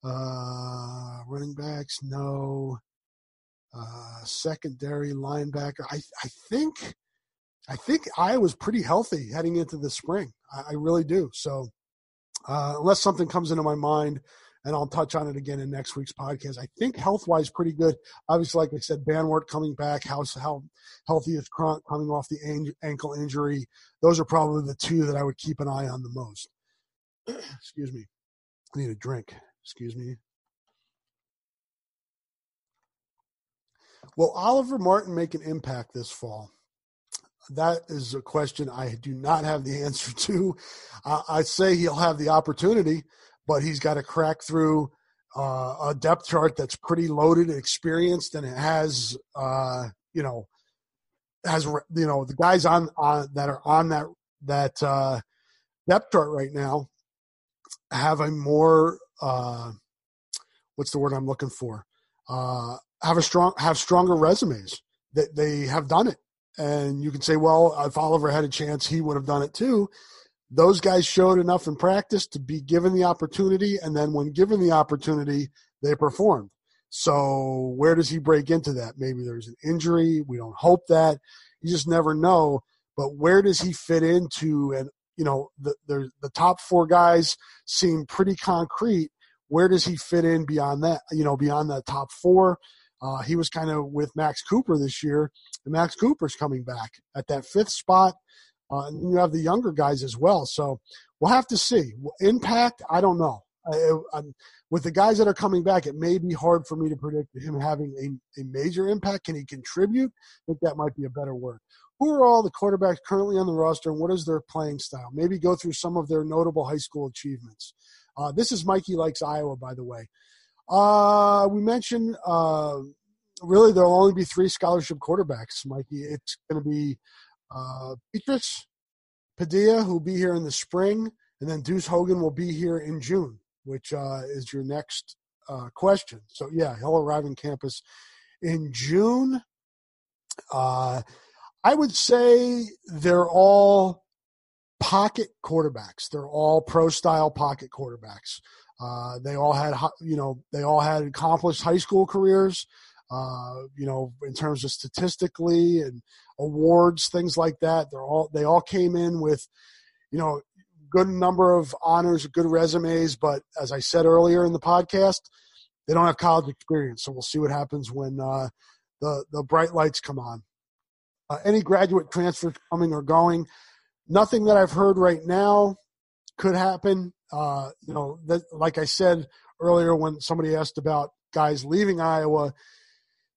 Uh, running backs, no uh, secondary linebacker. I, I think I think I was pretty healthy heading into the spring. I, I really do. So uh, unless something comes into my mind, and I'll touch on it again in next week's podcast. I think health wise pretty good. Obviously, like I said, Banwart coming back. How how healthy is Cronk coming off the ankle injury? Those are probably the two that I would keep an eye on the most. Excuse me. I need a drink. Excuse me. Will Oliver Martin make an impact this fall? That is a question I do not have the answer to. Uh, I'd say he'll have the opportunity, but he's got to crack through uh, a depth chart that's pretty loaded and experienced, and it has, uh, you know, has you know the guys on, on that are on that that uh, depth chart right now have a more uh, what's the word I'm looking for? Uh, have a strong have stronger resumes that they have done it and you can say well if oliver had a chance he would have done it too those guys showed enough in practice to be given the opportunity and then when given the opportunity they performed So where does he break into that? Maybe there's an injury. We don't hope that. You just never know. But where does he fit into? And you know, the the, the top four guys seem pretty concrete. Where does he fit in beyond that? You know, beyond that top four. Uh, he was kind of with Max Cooper this year, and Max Cooper's coming back at that fifth spot. Uh, and you have the younger guys as well. So we'll have to see. Impact, I don't know. I, with the guys that are coming back, it may be hard for me to predict him having a, a major impact. Can he contribute? I think that might be a better word. Who are all the quarterbacks currently on the roster, and what is their playing style? Maybe go through some of their notable high school achievements. Uh, this is Mikey likes Iowa, by the way. Uh, we mentioned uh, really there'll only be three scholarship quarterbacks, Mikey. It's going to be uh, Petras, Padilla, who'll be here in the spring, and then Deuce Hogan will be here in June which uh, is your next uh, question. So, yeah, he'll arrive in campus in June. Uh, I would say they're all pocket quarterbacks. They're all pro style pocket quarterbacks. Uh, they all had, you know, they all had accomplished high school careers. Uh, you know, in terms of statistically and awards, things like that. They're all they all came in with, you know, good number of honors, good resumes, but as I said earlier in the podcast, they don't have college experience. So we'll see what happens when uh, the the bright lights come on. Uh, any graduate transfers coming or going? Nothing that I've heard right now could happen. Uh, you know, that, like I said earlier when somebody asked about guys leaving Iowa,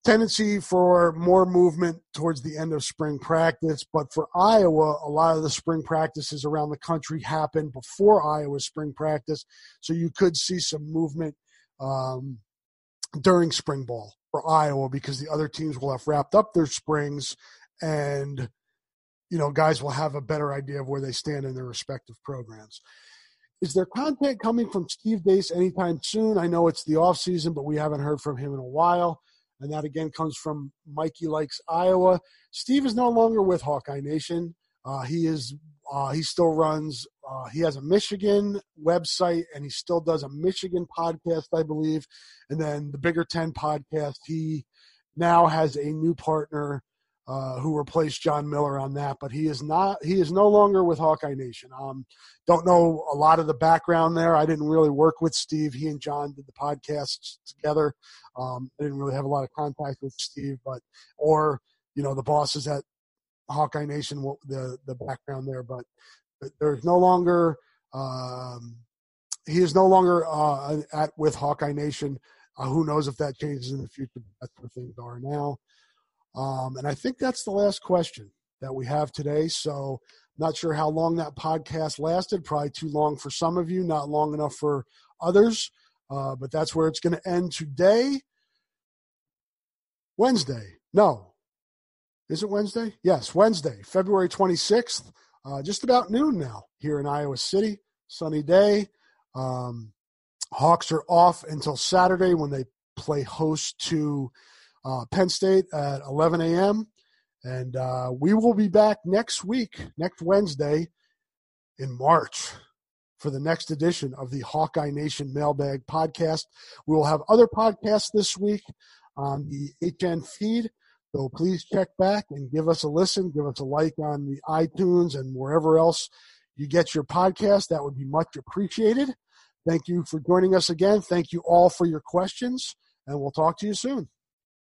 tendency for more movement towards the end of spring practice. But for Iowa, a lot of the spring practices around the country happen before Iowa's spring practice. So you could see some movement um, during spring ball for Iowa because the other teams will have wrapped up their springs and you know guys will have a better idea of where they stand in their respective programs. Is there content coming from Steve Dace anytime soon? I know it's the off season, but we haven't heard from him in a while and that again comes from Mikey Likes Iowa. Steve is no longer with Hawkeye Nation. Uh, he is uh, he still runs. Uh, he has a Michigan website, and he still does a Michigan podcast, I believe. And then the Bigger Ten podcast. He now has a new partner uh, who replaced John Miller on that, but he is not. He is no longer with Hawkeye Nation. Um, don't know a lot of the background there. I didn't really work with Steve. He and John did the podcasts together. Um, I didn't really have a lot of contact with Steve, but or you know the bosses at Hawkeye Nation, the the background there. But, but there's no longer. Um, he is no longer uh, at with Hawkeye Nation. Uh, who knows if that changes in the future? That's where things are now. Um, and I think that's the last question that we have today. So, not sure how long that podcast lasted. Probably too long for some of you, not long enough for others. Uh, but that's where it's going to end today. Wednesday. No. Is it Wednesday? Yes, Wednesday, February 26th. Uh, just about noon now here in Iowa City. Sunny day. Um, Hawks are off until Saturday when they play host to uh, Penn State at 11 a.m. And uh, we will be back next week, next Wednesday in March for the next edition of the Hawkeye Nation Mailbag podcast. We will have other podcasts this week on the HN feed. So please check back and give us a listen. Give us a like on the iTunes and wherever else you get your podcast. That would be much appreciated. Thank you for joining us again. Thank you all for your questions, and we'll talk to you soon.